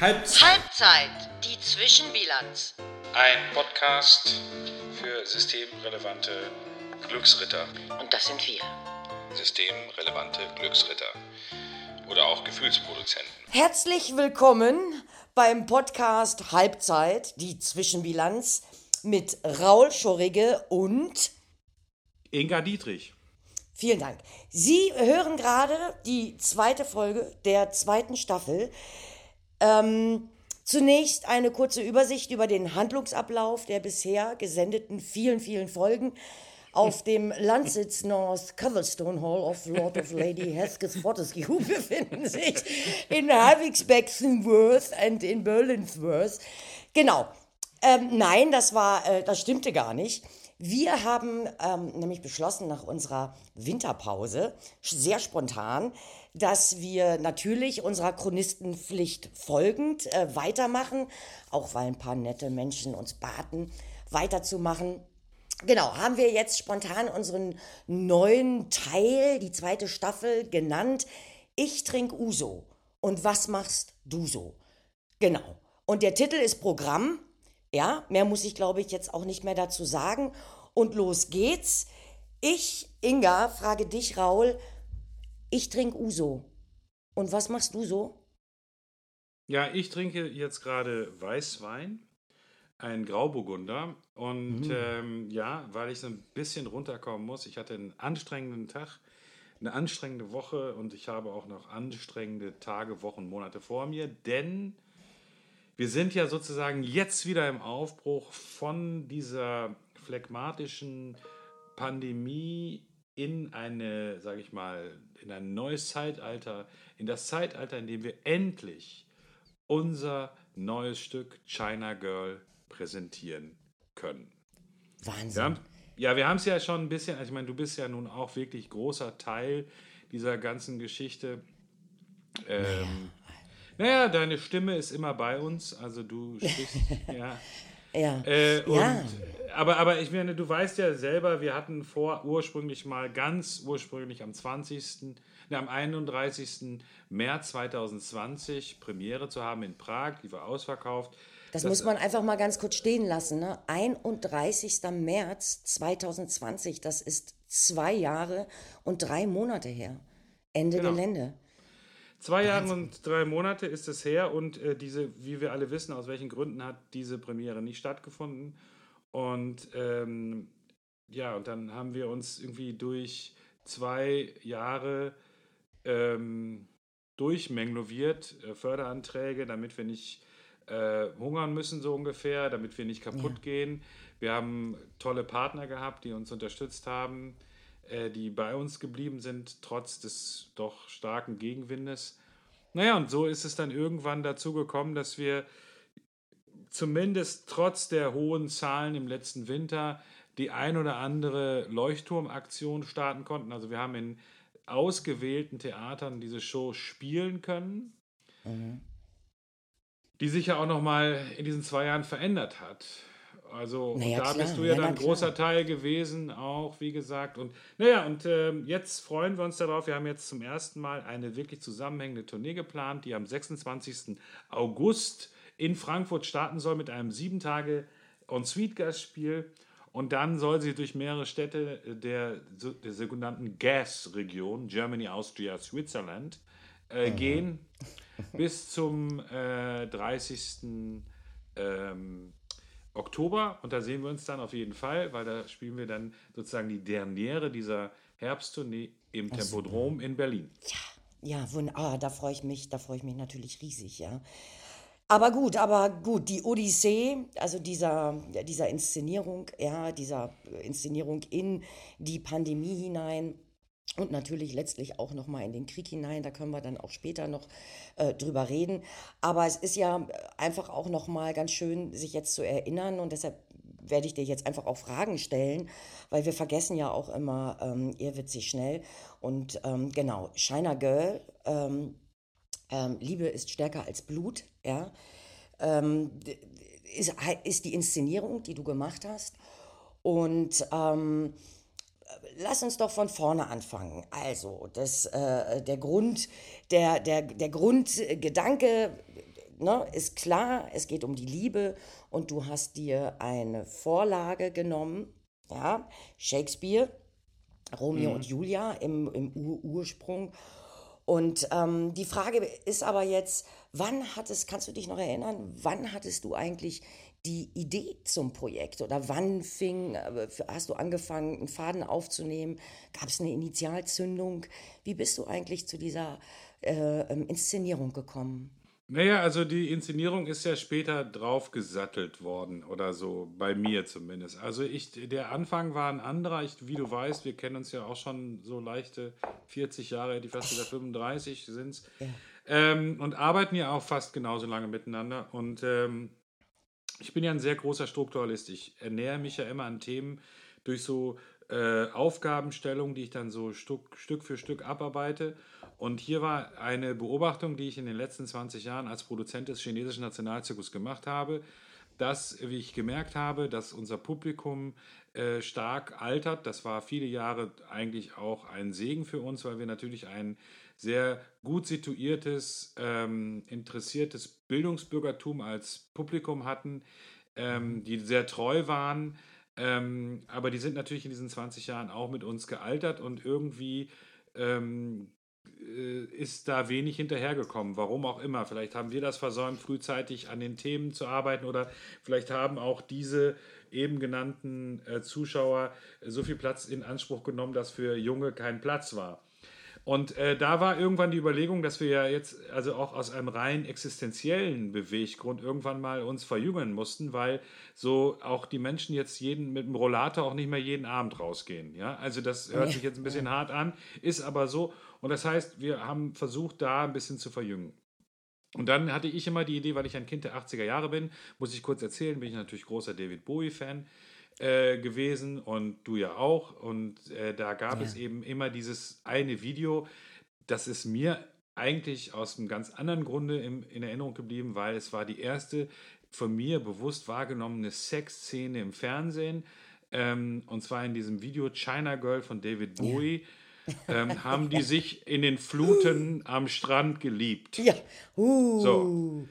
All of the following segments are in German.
Halbzeit. Halbzeit, die Zwischenbilanz. Ein Podcast für systemrelevante Glücksritter. Und das sind wir. Systemrelevante Glücksritter. Oder auch Gefühlsproduzenten. Herzlich willkommen beim Podcast Halbzeit, die Zwischenbilanz mit Raul Schorrige und Inga Dietrich. vielen Dank. Sie hören gerade die zweite Folge der zweiten Staffel. Ähm, zunächst eine kurze Übersicht über den Handlungsablauf der bisher gesendeten vielen, vielen Folgen. Auf dem Landsitz North Coverstone Hall of Lord of Lady Hesketh Fortescue befinden sich in Havigsbecksenworth und in Berlinsworth. Genau. Ähm, nein, das war, äh, das stimmte gar nicht. Wir haben ähm, nämlich beschlossen nach unserer Winterpause, sehr spontan, dass wir natürlich unserer Chronistenpflicht folgend äh, weitermachen, auch weil ein paar nette Menschen uns baten, weiterzumachen. Genau, haben wir jetzt spontan unseren neuen Teil, die zweite Staffel, genannt. Ich trink Uso. Und was machst du so? Genau. Und der Titel ist Programm. Ja, mehr muss ich, glaube ich, jetzt auch nicht mehr dazu sagen. Und los geht's. Ich, Inga, frage dich, Raul. Ich trinke Uso. Und was machst du so? Ja, ich trinke jetzt gerade Weißwein, ein Grauburgunder. Und ähm, ja, weil ich so ein bisschen runterkommen muss. Ich hatte einen anstrengenden Tag, eine anstrengende Woche und ich habe auch noch anstrengende Tage, Wochen, Monate vor mir, denn wir sind ja sozusagen jetzt wieder im Aufbruch von dieser phlegmatischen Pandemie in eine, sage ich mal, in ein neues Zeitalter, in das Zeitalter, in dem wir endlich unser neues Stück China Girl präsentieren können. Wir Wahnsinn. haben, ja, wir haben es ja schon ein bisschen, also ich meine, du bist ja nun auch wirklich großer Teil dieser ganzen Geschichte. Ähm, naja, deine Stimme ist immer bei uns, also du sprichst, ja. Ja. Äh, und, ja. aber, aber ich meine, du weißt ja selber, wir hatten vor ursprünglich mal ganz ursprünglich am 20., ne, am 31. März 2020 Premiere zu haben in Prag, die war ausverkauft. Das, muss man einfach mal ganz kurz stehen lassen. Ne? 31. März 2020, das ist zwei Jahre und drei Monate her. Ende Genau. Gelände. Zwei Jahre und drei Monate ist es her und äh, diese, wie wir alle wissen, aus welchen Gründen hat diese Premiere nicht stattgefunden. Und ähm, ja, und dann haben wir uns irgendwie durch zwei Jahre ähm, durchmengloviert, äh, Förderanträge, damit wir nicht äh, hungern müssen, so ungefähr, damit wir nicht kaputt Ja. gehen. Wir haben tolle Partner gehabt, die uns unterstützt haben, äh, die bei uns geblieben sind, trotz des doch starken Gegenwindes. Naja, und so ist es dann irgendwann dazu gekommen, dass wir zumindest trotz der hohen Zahlen im letzten Winter die ein oder andere Leuchtturmaktion starten konnten. Also wir haben in ausgewählten Theatern diese Show spielen können, die sich ja auch noch mal in diesen zwei Jahren verändert hat. Also Na ja, da klar. bist du ja, Ja, dann klar. großer Teil gewesen, auch wie gesagt. Und naja, und ähm, jetzt freuen wir uns darauf. Wir haben jetzt zum ersten Mal eine wirklich zusammenhängende Tournee geplant, die am 26. August in Frankfurt starten soll mit einem sieben Tage On-Suite-Gastspiel. Und dann soll sie durch mehrere Städte der, der sogenannten Gas-Region, Germany, Austria, Switzerland, äh, gehen bis zum äh, 30. Ähm, Oktober. Und da sehen wir uns dann auf jeden Fall, weil da spielen wir dann sozusagen die Derniere dieser Herbsttournee im Tempodrom in Berlin. Ja, wund ah, da freue ich mich, da freue ich mich natürlich riesig, ja. Aber gut, aber gut, die Odyssee, also dieser, dieser Inszenierung, ja, dieser Inszenierung in die Pandemie hinein und natürlich letztlich auch nochmal in den Krieg hinein, da können wir dann auch später noch äh, drüber reden. Aber es ist ja einfach auch nochmal ganz schön, sich jetzt zu erinnern und deshalb werde ich dir jetzt einfach auch Fragen stellen, weil wir vergessen ja auch immer, ähm, sich schnell. Und ähm, genau, China Girl, ähm, ähm, Liebe ist stärker als Blut, ja, ähm, ist, ist die Inszenierung, die du gemacht hast. Und ähm, lass uns doch von vorne anfangen. Also, das, äh, der Grund, der, der, der Grundgedanke ne, ist klar, es geht um die Liebe und du hast dir eine Vorlage genommen, ja, Shakespeare, Romeo und Julia im, im Ur Ursprung. Und ähm, die Frage ist aber jetzt, wann hattest, kannst du dich noch erinnern, wann hattest du eigentlich die Idee zum Projekt oder wann fing, äh, hast du angefangen, einen Faden aufzunehmen? Gab es eine Initialzündung? Wie bist du eigentlich zu dieser äh, ähm, Inszenierung gekommen? Naja, also die Inszenierung ist ja später draufgesattelt worden oder so, bei mir zumindest. Also ich, der Anfang war ein anderer. Ich, wie du weißt, wir kennen uns ja auch schon so leichte 40 Jahre, die fast wieder 35 sind ja. ähm, und arbeiten ja auch fast genauso lange miteinander. Und ähm, ich bin ja ein sehr großer Strukturalist. Ich ernähre mich ja immer an Themen durch so äh, Aufgabenstellungen, die ich dann so Stück, Stück für Stück abarbeite. Und hier war eine Beobachtung, die ich in den letzten 20 Jahren als Produzent des chinesischen Nationalzirkus gemacht habe, dass, wie ich gemerkt habe, dass unser Publikum äh, stark altert. Das war viele Jahre eigentlich auch ein Segen für uns, weil wir natürlich ein sehr gut situiertes, ähm, interessiertes Bildungsbürgertum als Publikum hatten, ähm, die sehr treu waren. Ähm, aber die sind natürlich in diesen 20 Jahren auch mit uns gealtert und irgendwie ähm, äh, ist da wenig hinterhergekommen, warum auch immer. Vielleicht haben wir das versäumt, frühzeitig an den Themen zu arbeiten oder vielleicht haben auch diese eben genannten äh, Zuschauer so viel Platz in Anspruch genommen, dass für Junge kein Platz war. Und äh, da war irgendwann die Überlegung, dass wir ja jetzt also auch aus einem rein existenziellen Beweggrund irgendwann mal uns verjüngen mussten, weil so auch die Menschen jetzt jeden mit dem Rollator auch nicht mehr jeden Abend rausgehen. Ja, also das hört sich jetzt ein bisschen hart an, ist aber so. Und das heißt, wir haben versucht, da ein bisschen zu verjüngen. Und dann hatte ich immer die Idee, weil ich ein Kind der 80er Jahre bin, muss ich kurz erzählen, bin ich natürlich großer David Bowie-Fan äh, gewesen und du ja auch. Und äh, da gab ja. es eben immer dieses eine Video, das ist mir eigentlich aus einem ganz anderen Grunde im, in Erinnerung geblieben, weil es war die erste von mir bewusst wahrgenommene Sexszene im Fernsehen. Ähm, und zwar in diesem Video China Girl von David Bowie. Ja ähm, haben die sich in den Fluten am Strand geliebt. Ja. Uh, so.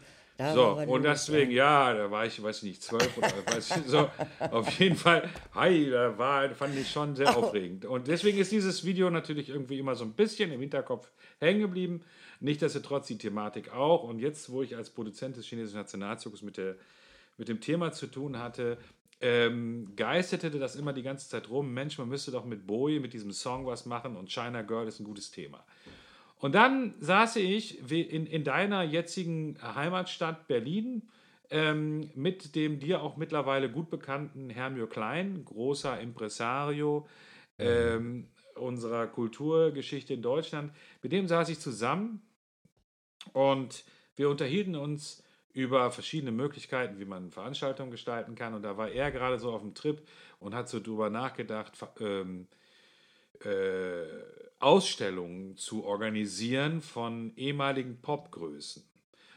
So, und deswegen, ja. da war ich, weiß ich nicht, zwölf oder weiß ich, so, auf jeden Fall, hi, da war, fand ich schon sehr aufregend. Und deswegen ist dieses Video natürlich irgendwie immer so ein bisschen im Hinterkopf hängen geblieben. Nichtsdestotrotz die Thematik auch. Und jetzt, wo ich als Produzent des chinesischen Nationalzuges mit, der, mit dem Thema zu tun hatte, ähm, geisterte das immer die ganze Zeit rum, Mensch, man müsste doch mit Bowie, mit diesem Song was machen und China Girl ist ein gutes Thema. Und dann saß ich in, in deiner jetzigen Heimatstadt Berlin ähm, mit dem dir auch mittlerweile gut bekannten Hermio Klein, großer Impresario ähm, unserer Kulturgeschichte in Deutschland. Mit dem saß ich zusammen und wir unterhielten uns über verschiedene Möglichkeiten, wie man Veranstaltungen gestalten kann. Und da war er gerade so auf dem Trip und hat so drüber nachgedacht, ähm, äh, Ausstellungen zu organisieren von ehemaligen Popgrößen.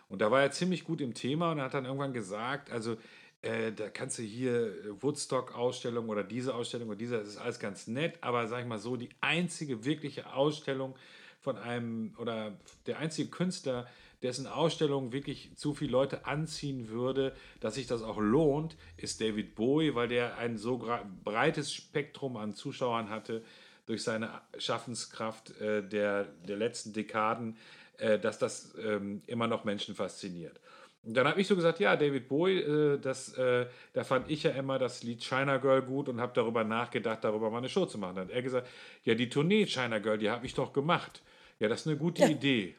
Und da war er ziemlich gut im Thema und hat dann irgendwann gesagt, also äh, da kannst du hier Woodstock-Ausstellung oder diese Ausstellung oder diese, das ist alles ganz nett, aber sag ich mal so, die einzige wirkliche Ausstellung von einem oder der einzige Künstler, dessen Ausstellung wirklich zu viele Leute anziehen würde, dass sich das auch lohnt, ist David Bowie, weil der ein so breites Spektrum an Zuschauern hatte durch seine Schaffenskraft äh, der, der letzten Dekaden, äh, dass das ähm, immer noch Menschen fasziniert. Und dann habe ich so gesagt, ja, David Bowie, äh, das, äh, da fand ich ja immer das Lied China Girl gut und habe darüber nachgedacht, darüber mal eine Show zu machen. Dann hat er gesagt, ja, die Tournee China Girl, die habe ich doch gemacht. Ja, das ist eine gute ja. Idee.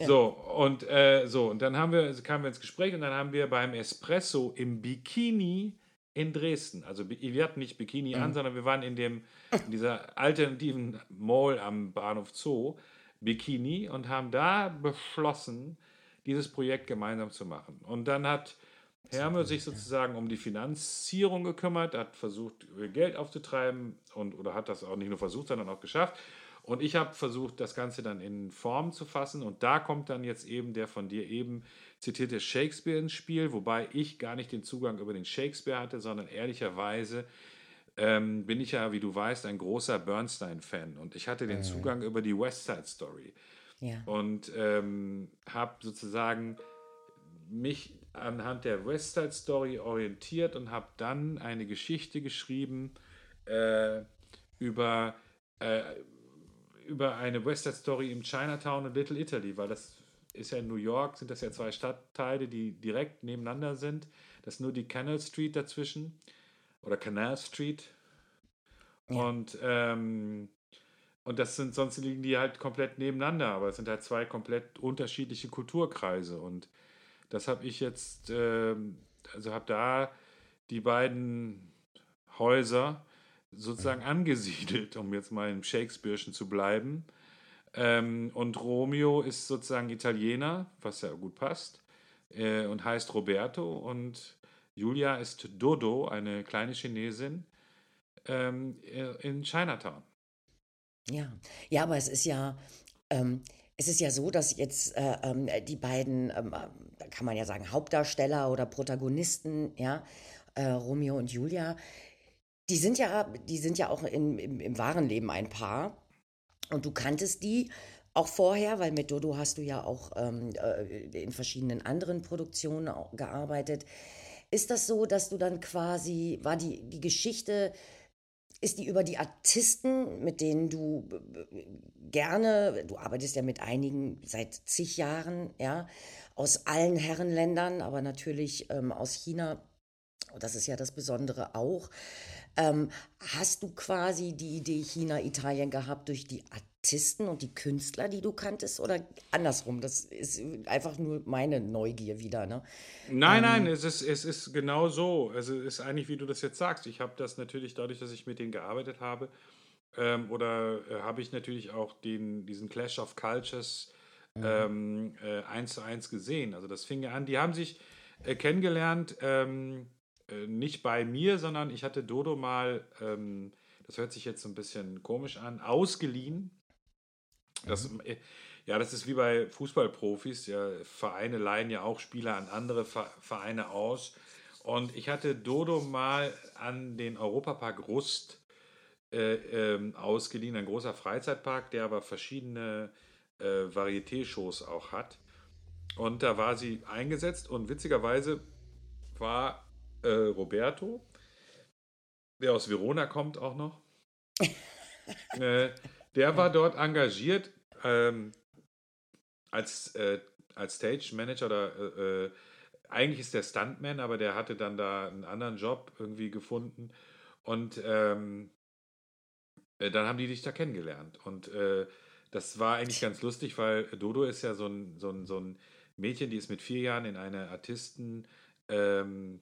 So, und äh, so, und dann haben wir, kamen wir ins Gespräch und dann haben wir beim Espresso im Bikini in Dresden, also wir hatten nicht Bikini mhm. an, sondern wir waren in dem, in dieser alternativen Mall am Bahnhof Zoo, Bikini, und haben da beschlossen, dieses Projekt gemeinsam zu machen. Und dann hat Herme sich sozusagen um die Finanzierung gekümmert, hat versucht, Geld aufzutreiben und oder hat das auch nicht nur versucht, sondern auch geschafft. Und ich habe versucht, das Ganze dann in Form zu fassen. Und da kommt dann jetzt eben der von dir eben zitierte Shakespeare ins Spiel, wobei ich gar nicht den Zugang über den Shakespeare hatte, sondern ehrlicherweise ähm, bin ich ja, wie du weißt, ein großer Bernstein-Fan. Und ich hatte den mhm. Zugang über die West Side Story. Ja. Und ähm, habe sozusagen mich anhand der West Side Story orientiert und habe dann eine Geschichte geschrieben äh, über, äh, über eine West Side Story im Chinatown und Little Italy, weil das ist ja in New York, sind das ja zwei Stadtteile, die direkt nebeneinander sind. Das ist nur die Canal Street dazwischen oder Canal Street. Ja. Und, ähm, und das sind, sonst liegen die halt komplett nebeneinander, aber es sind halt zwei komplett unterschiedliche Kulturkreise. Und das habe ich jetzt, äh, also habe da die beiden Häuser sozusagen angesiedelt, um jetzt mal im Shakespeare'schen zu bleiben. Ähm, und Romeo ist sozusagen Italiener, was ja gut passt, äh, und heißt Roberto. Und Julia ist Dodo, eine kleine Chinesin ähm, in Chinatown. Ja, ja, aber es ist ja, ähm, es ist ja so, dass jetzt äh, ähm, die beiden, ähm, da kann man ja sagen, Hauptdarsteller oder Protagonisten, ja, äh, Romeo und Julia, die sind ja, die sind ja auch in, im, im wahren Leben ein Paar. Und du kanntest die auch vorher, weil mit Dodo hast du ja auch ähm, äh, in verschiedenen anderen Produktionen gearbeitet. Ist das so, dass du dann quasi, war die, die Geschichte ist die über die Artisten, mit denen du gerne, du arbeitest ja mit einigen seit zig Jahren, ja, aus allen Herrenländern, aber natürlich ähm, aus China. Das ist ja das Besondere auch. Ähm, hast du quasi die Idee China-Italien gehabt durch die Artisten und die Künstler, die du kanntest? Oder andersrum? Das ist einfach nur meine Neugier wieder. Ne? Nein, ähm, nein, es ist, es ist genau so. Also es ist eigentlich, wie du das jetzt sagst. Ich habe das natürlich dadurch, dass ich mit denen gearbeitet habe, ähm, oder äh, habe ich natürlich auch den, diesen Clash of Cultures mhm. ähm, äh, eins zu eins gesehen. Also das fing ja an, die haben sich äh, kennengelernt ähm, äh, nicht bei mir, sondern ich hatte Dodo mal, ähm, das hört sich jetzt so ein bisschen komisch an, ausgeliehen. Das, mhm. Äh, ja, das ist wie bei Fußballprofis. Ja, Vereine leihen ja auch Spieler an andere Vereine aus. Und ich hatte Dodo mal an den Europapark Rust äh, ähm, ausgeliehen, ein großer Freizeitpark, der aber verschiedene äh, Varieté-Shows auch hat. Und da war sie eingesetzt und witzigerweise war äh, Roberto, der aus Verona kommt auch noch. äh, der war dort engagiert ähm, als, äh, als Stage Manager oder äh, äh, eigentlich ist der Stuntman, aber der hatte dann da einen anderen Job irgendwie gefunden. Und ähm, äh, dann haben die dich da kennengelernt. Und das war eigentlich ganz lustig, weil Dodo ist ja so ein, so ein, so ein Mädchen, die ist mit vier Jahren in eine Artisten ähm,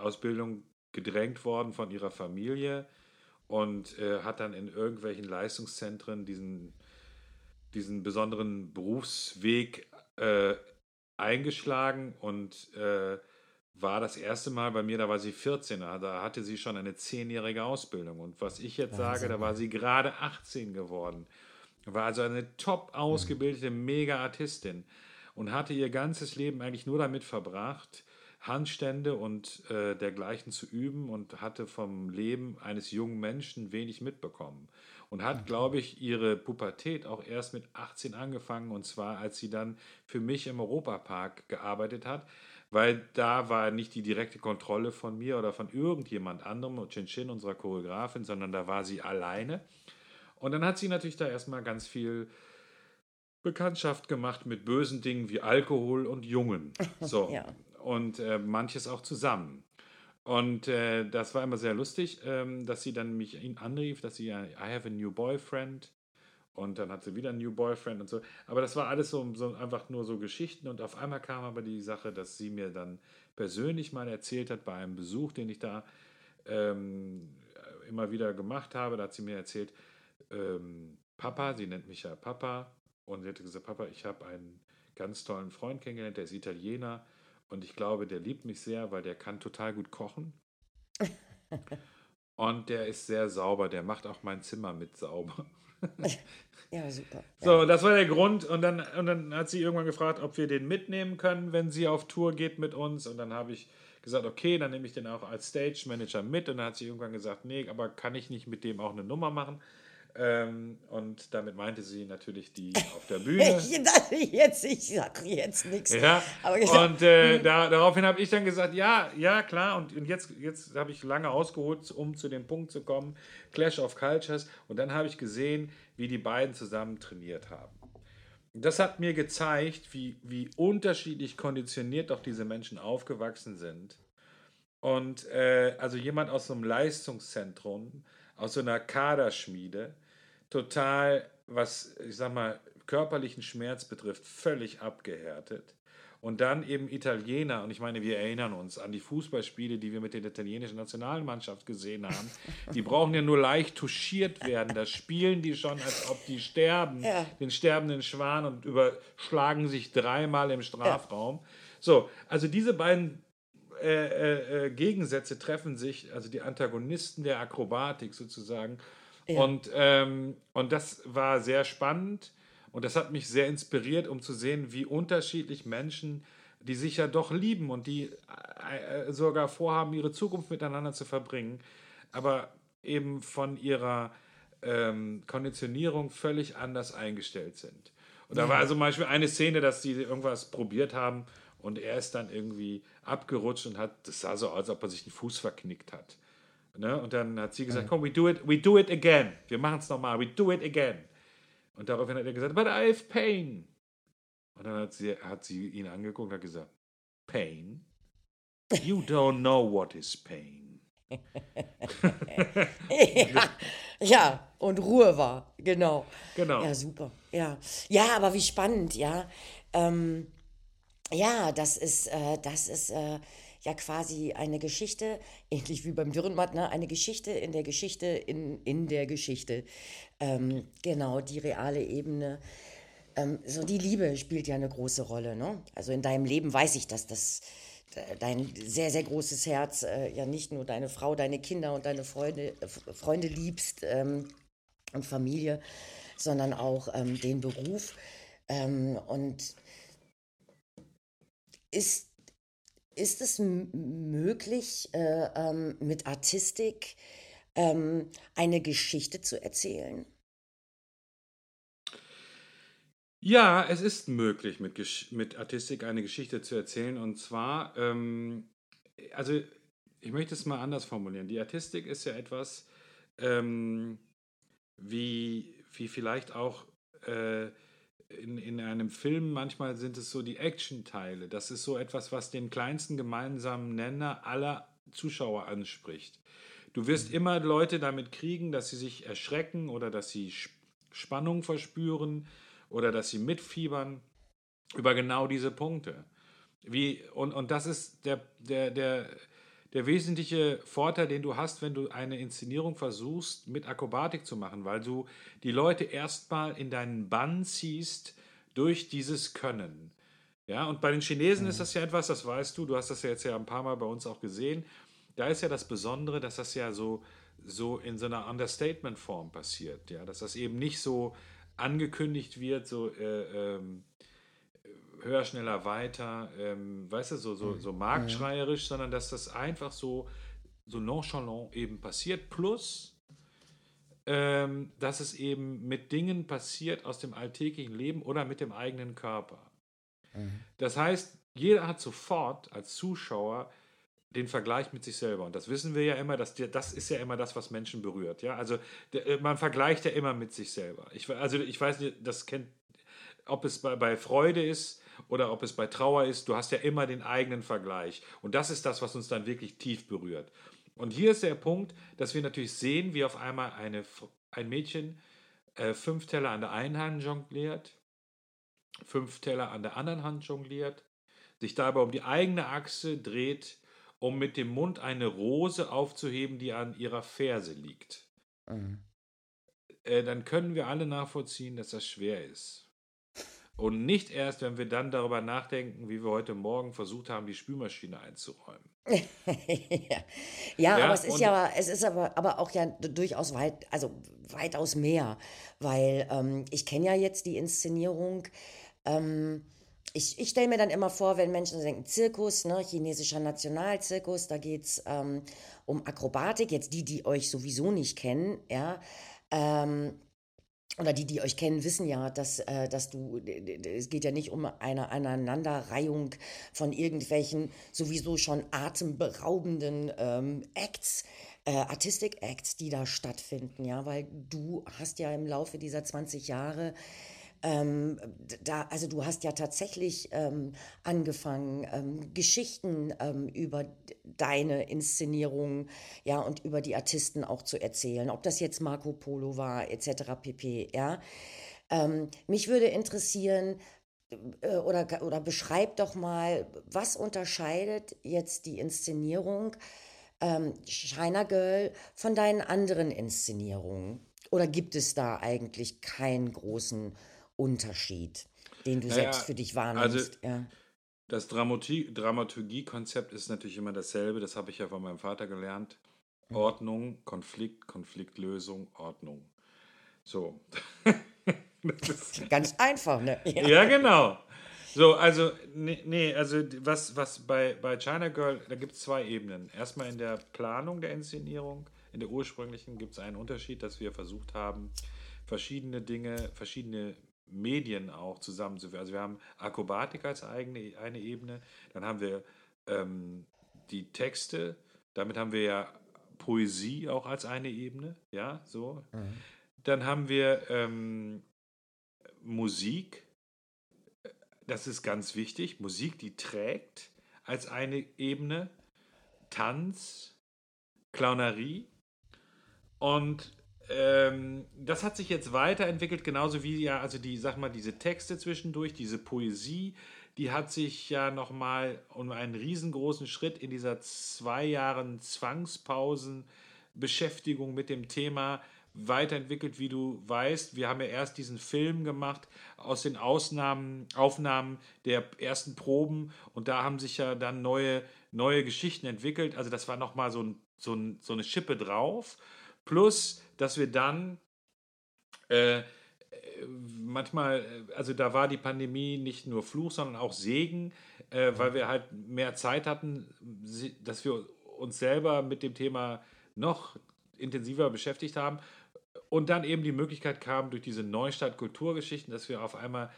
Ausbildung gedrängt worden von ihrer Familie und äh, hat dann in irgendwelchen Leistungszentren diesen, diesen besonderen Berufsweg äh, eingeschlagen und äh, war das erste Mal bei mir, da war sie 14, da hatte sie schon eine zehnjährige Ausbildung. Und was ich jetzt Wahnsinn. sage, da war sie gerade 18 geworden. War also eine top ausgebildete Mega-Artistin und hatte ihr ganzes Leben eigentlich nur damit verbracht, Handstände und äh, dergleichen zu üben und hatte vom Leben eines jungen Menschen wenig mitbekommen. Und hat, mhm. glaube ich, ihre Pubertät auch erst mit 18 angefangen, und zwar als sie dann für mich im Europapark gearbeitet hat, weil da war nicht die direkte Kontrolle von mir oder von irgendjemand anderem, Chin Chin, unserer Choreografin, sondern da war sie alleine. Und dann hat sie natürlich da erstmal ganz viel Bekanntschaft gemacht mit bösen Dingen wie Alkohol und Jungen. So. ja und äh, manches auch zusammen. Und äh, das war immer sehr lustig, ähm, dass sie dann mich anrief, dass sie ja, I have a new boyfriend. Und dann hat sie wieder einen New Boyfriend und so. Aber das war alles so, so, einfach nur so Geschichten. Und auf einmal kam aber die Sache, dass sie mir dann persönlich mal erzählt hat, bei einem Besuch, den ich da ähm, immer wieder gemacht habe. Da hat sie mir erzählt, ähm, Papa, sie nennt mich ja Papa. Und sie hatte gesagt, Papa, ich habe einen ganz tollen Freund kennengelernt, der ist Italiener. Und ich glaube, der liebt mich sehr, weil der kann total gut kochen. Und der ist sehr sauber. Der macht auch mein Zimmer mit sauber. ja, super. So, das war der Grund. Und dann, und dann hat sie irgendwann gefragt, ob wir den mitnehmen können, wenn sie auf Tour geht mit uns. Und dann habe ich gesagt, okay, dann nehme ich den auch als Stage Manager mit. Und dann hat sie irgendwann gesagt, nee, aber kann ich nicht mit dem auch eine Nummer machen? Ähm, und damit meinte sie natürlich die auf der Bühne. Ich jetzt, ich sage jetzt nichts. Ja, und äh, da, daraufhin habe ich dann gesagt, ja, ja, klar. Und, und jetzt, jetzt habe ich lange ausgeholt, um zu dem Punkt zu kommen, Clash of Cultures. Und dann habe ich gesehen, wie die beiden zusammen trainiert haben. Das hat mir gezeigt, wie, wie unterschiedlich konditioniert doch diese Menschen aufgewachsen sind. Und äh, also jemand aus so einem Leistungszentrum, aus so einer Kaderschmiede, total, was ich sag mal, körperlichen Schmerz betrifft, völlig abgehärtet. Und dann eben Italiener, und ich meine, wir erinnern uns an die Fußballspiele, die wir mit der italienischen Nationalmannschaft gesehen haben. Die brauchen ja nur leicht touchiert werden. Da spielen die schon, als ob die sterben, Ja. den sterbenden Schwan und überschlagen sich dreimal im Strafraum. So, also diese beiden äh, äh, äh, Gegensätze treffen sich, also die Antagonisten der Akrobatik sozusagen. Und, ähm, und das war sehr spannend und das hat mich sehr inspiriert, um zu sehen, wie unterschiedlich Menschen, die sich ja doch lieben und die äh, äh, sogar vorhaben, ihre Zukunft miteinander zu verbringen, aber eben von ihrer ähm, Konditionierung völlig anders eingestellt sind. Und da war zum Beispiel eine Szene, dass sie irgendwas probiert haben und er ist dann irgendwie abgerutscht und hat, das sah so aus, als ob er sich den Fuß verknickt hat. Ne? Und dann hat sie gesagt, komm, we do it, we do it again. Wir machen es nochmal, we do it again. Und daraufhin hat er gesagt, but I have pain. Und dann hat sie, hat sie ihn angeguckt und hat gesagt, pain? You don't know what is pain. ja, ja, und Ruhe war, genau. Genau. Ja, super. Ja, ja aber wie spannend, ja. Ähm, ja, das ist, äh, das ist äh, ja quasi eine Geschichte, ähnlich wie beim Dürrenmatt, ne? eine Geschichte in der Geschichte in, in der Geschichte. Ähm, genau, die reale Ebene. Ähm, so die Liebe spielt ja eine große Rolle. Ne? Also in deinem Leben weiß ich, dass das äh, dein sehr, sehr großes Herz äh, ja nicht nur deine Frau, deine Kinder und deine Freunde, äh, Freunde liebst ähm, und Familie, sondern auch ähm, den Beruf. Ähm, und ist, ist es möglich, äh, ähm, mit Artistik ähm, eine Geschichte zu erzählen? Ja, es ist möglich, mit, Gesch mit Artistik eine Geschichte zu erzählen. Und zwar, ähm, also ich möchte es mal anders formulieren. Die Artistik ist ja etwas, ähm, wie, wie vielleicht auch äh, in, in einem Film manchmal sind es so die Action-Teile. Das ist so etwas, was den kleinsten gemeinsamen Nenner aller Zuschauer anspricht. Du wirst immer Leute damit kriegen, dass sie sich erschrecken oder dass sie Sp- Spannung verspüren oder dass sie mitfiebern über genau diese Punkte. Wie, und, und das ist der, der, der, der wesentliche Vorteil, den du hast, wenn du eine Inszenierung versuchst, mit Akrobatik zu machen, weil du die Leute erstmal in deinen Bann ziehst durch dieses Können. Ja, und bei den Chinesen ist das ja etwas, das weißt du, du hast das ja jetzt ja ein paar Mal bei uns auch gesehen. Da ist ja das Besondere, dass das ja so, so in so einer Understatement-Form passiert. Ja, dass das eben nicht so angekündigt wird, so äh, ähm, höher, schneller, weiter, ähm, weißt du, so, so, so marktschreierisch, sondern dass das einfach so, so nonchalant eben passiert. Plus, ähm, dass es eben mit Dingen passiert aus dem alltäglichen Leben oder mit dem eigenen Körper. Das heißt, jeder hat sofort als Zuschauer den Vergleich mit sich selber. Und das wissen wir ja immer, dass der, das ist ja immer das, was Menschen berührt. Ja? Also der, äh, man vergleicht ja immer mit sich selber. Ich, also ich weiß nicht, das kennt, ob es bei, bei Freude ist oder ob es bei Trauer ist, du hast ja immer den eigenen Vergleich. Und das ist das, was uns dann wirklich tief berührt. Und hier ist der Punkt, dass wir natürlich sehen, wie auf einmal eine, ein Mädchen äh, fünf Teller an der einen Hand jongliert, fünf Teller an der anderen Hand jongliert, sich dabei um die eigene Achse dreht, um mit dem Mund eine Rose aufzuheben, die an ihrer Ferse liegt. Äh, dann können wir alle nachvollziehen, dass das schwer ist. Und nicht erst, wenn wir dann darüber nachdenken, wie wir heute Morgen versucht haben, die Spülmaschine einzuräumen. ja, ja, aber es ist ja, es ist aber, aber auch ja durchaus weit, also weitaus mehr, weil ähm, ich kenne ja jetzt die Inszenierung. Ähm, ich ich stelle mir dann immer vor, wenn Menschen denken, Zirkus, ne, chinesischer Nationalzirkus, da geht es ähm, um Akrobatik, jetzt die, die euch sowieso nicht kennen, ja. Ähm, oder die, die euch kennen, wissen ja, dass, äh, dass du, es geht ja nicht um eine Aneinanderreihung von irgendwelchen sowieso schon atemberaubenden ähm, Acts, äh, Artistic-Acts, die da stattfinden, ja, weil du hast ja im Laufe dieser 20 Jahre ähm, da, also du hast ja tatsächlich ähm, angefangen, ähm, Geschichten ähm, über deine Inszenierung, ja, und über die Artisten auch zu erzählen, ob das jetzt Marco Polo war, etc. pp. Ja, ähm, mich würde interessieren, äh, oder, oder beschreib doch mal, was unterscheidet jetzt die Inszenierung ähm, China Girl von deinen anderen Inszenierungen? Oder gibt es da eigentlich keinen großen Unterschied, den du naja, selbst für dich wahrnimmst? Also, ja. Das Dramaturgie-Konzept ist natürlich immer dasselbe, das habe ich ja von meinem Vater gelernt. Mhm. Ordnung, Konflikt, Konfliktlösung, Ordnung. So. Ganz einfach, ne? Ja, ja genau. So, also, nee, nee, also was, was bei, bei China Girl, da gibt es zwei Ebenen. Erstmal in der Planung der Inszenierung, in der ursprünglichen gibt es einen Unterschied, dass wir versucht haben, verschiedene Dinge, verschiedene Medien auch zusammenzuführen. Also wir haben Akrobatik als eigene eine Ebene, dann haben wir ähm, die Texte, damit haben wir ja Poesie auch als eine Ebene, ja, so. Mhm. Dann haben wir ähm, Musik, das ist ganz wichtig, Musik, die trägt als eine Ebene, Tanz, Clownerie und ähm, das hat sich jetzt weiterentwickelt, genauso wie ja, also die, sag mal, diese Texte zwischendurch, diese Poesie, die hat sich ja nochmal um einen riesengroßen Schritt in dieser zwei Jahren Zwangspausen Beschäftigung mit dem Thema weiterentwickelt, wie du weißt. Wir haben ja erst diesen Film gemacht aus den Ausnahmen, Aufnahmen der ersten Proben und da haben sich ja dann neue, neue Geschichten entwickelt. Also das war nochmal so, ein, so, ein, so eine Schippe drauf. Plus dass wir dann äh, manchmal, äh, also da war die Pandemie nicht nur Fluch, sondern auch Segen, äh, weil wir halt mehr Zeit hatten, dass wir uns selber mit dem Thema noch intensiver beschäftigt haben. Und dann eben die Möglichkeit kam durch diese Neustadt Kulturgeschichten, dass wir auf einmal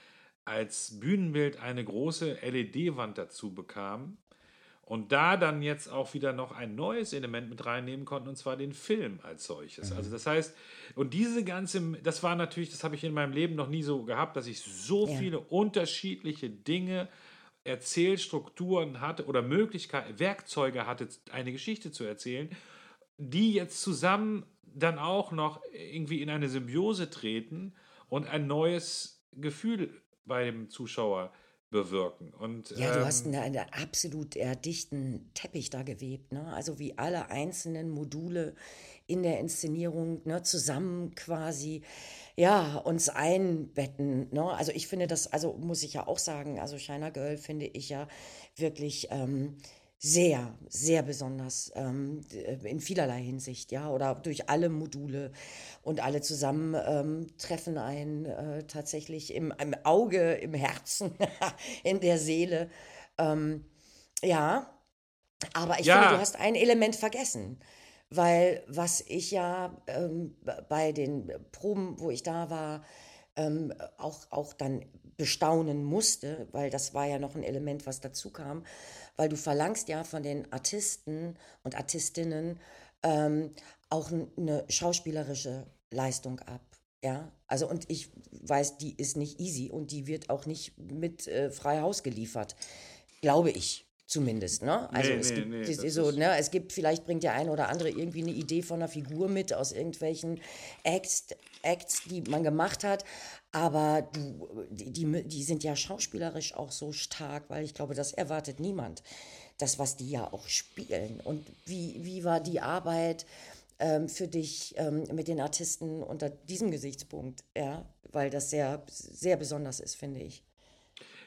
als Bühnenbild eine große LED-Wand dazu bekamen und da dann jetzt auch wieder noch ein neues Element mit reinnehmen konnten, und zwar den Film als solches. Mhm. Also das heißt, und diese ganze, das war natürlich, das habe ich in meinem Leben noch nie so gehabt, dass ich so ja. viele unterschiedliche Dinge, Erzählstrukturen hatte oder Möglichkeiten, Werkzeuge hatte, eine Geschichte zu erzählen, die jetzt zusammen dann auch noch irgendwie in eine Symbiose treten und ein neues Gefühl bei dem Zuschauer äh, bewirken. Und, ja, du hast ähm, einen, einen absolut eher dichten Teppich da gewebt, ne? Also wie alle einzelnen Module in der Inszenierung ne, zusammen quasi ja uns einbetten. Ne? Also ich finde das, also muss ich ja auch sagen, also China Girl finde ich ja wirklich ähm, sehr, sehr besonders ähm, in vielerlei Hinsicht, ja, oder durch alle Module und alle zusammen ähm, treffen einen äh, tatsächlich im, im, Auge, im Herzen, in der Seele. Ähm, ja, aber ich ja. finde, du hast ein Element vergessen, weil was ich ja ähm, bei den Proben, wo ich da war, ähm, auch, auch dann bestaunen musste, weil das war ja noch ein Element, was dazu kam, weil du verlangst ja von den Artisten und Artistinnen ähm, auch eine schauspielerische Leistung ab. Ja, also und ich weiß, die ist nicht easy und die wird auch nicht mit äh, frei Haus geliefert, glaube ich zumindest. Ne? Also nee, es, nee, gibt, nee, so, ne, es gibt, vielleicht bringt der eine oder andere irgendwie eine Idee von einer Figur mit aus irgendwelchen Acts, Acts die man gemacht hat. Aber du, die, die, die sind ja schauspielerisch auch so stark, weil ich glaube, das erwartet niemand. Das, was die ja auch spielen. Und wie, wie war die Arbeit ähm, für dich ähm, mit den Artisten unter diesem Gesichtspunkt? Ja, weil das sehr, sehr besonders ist, finde ich.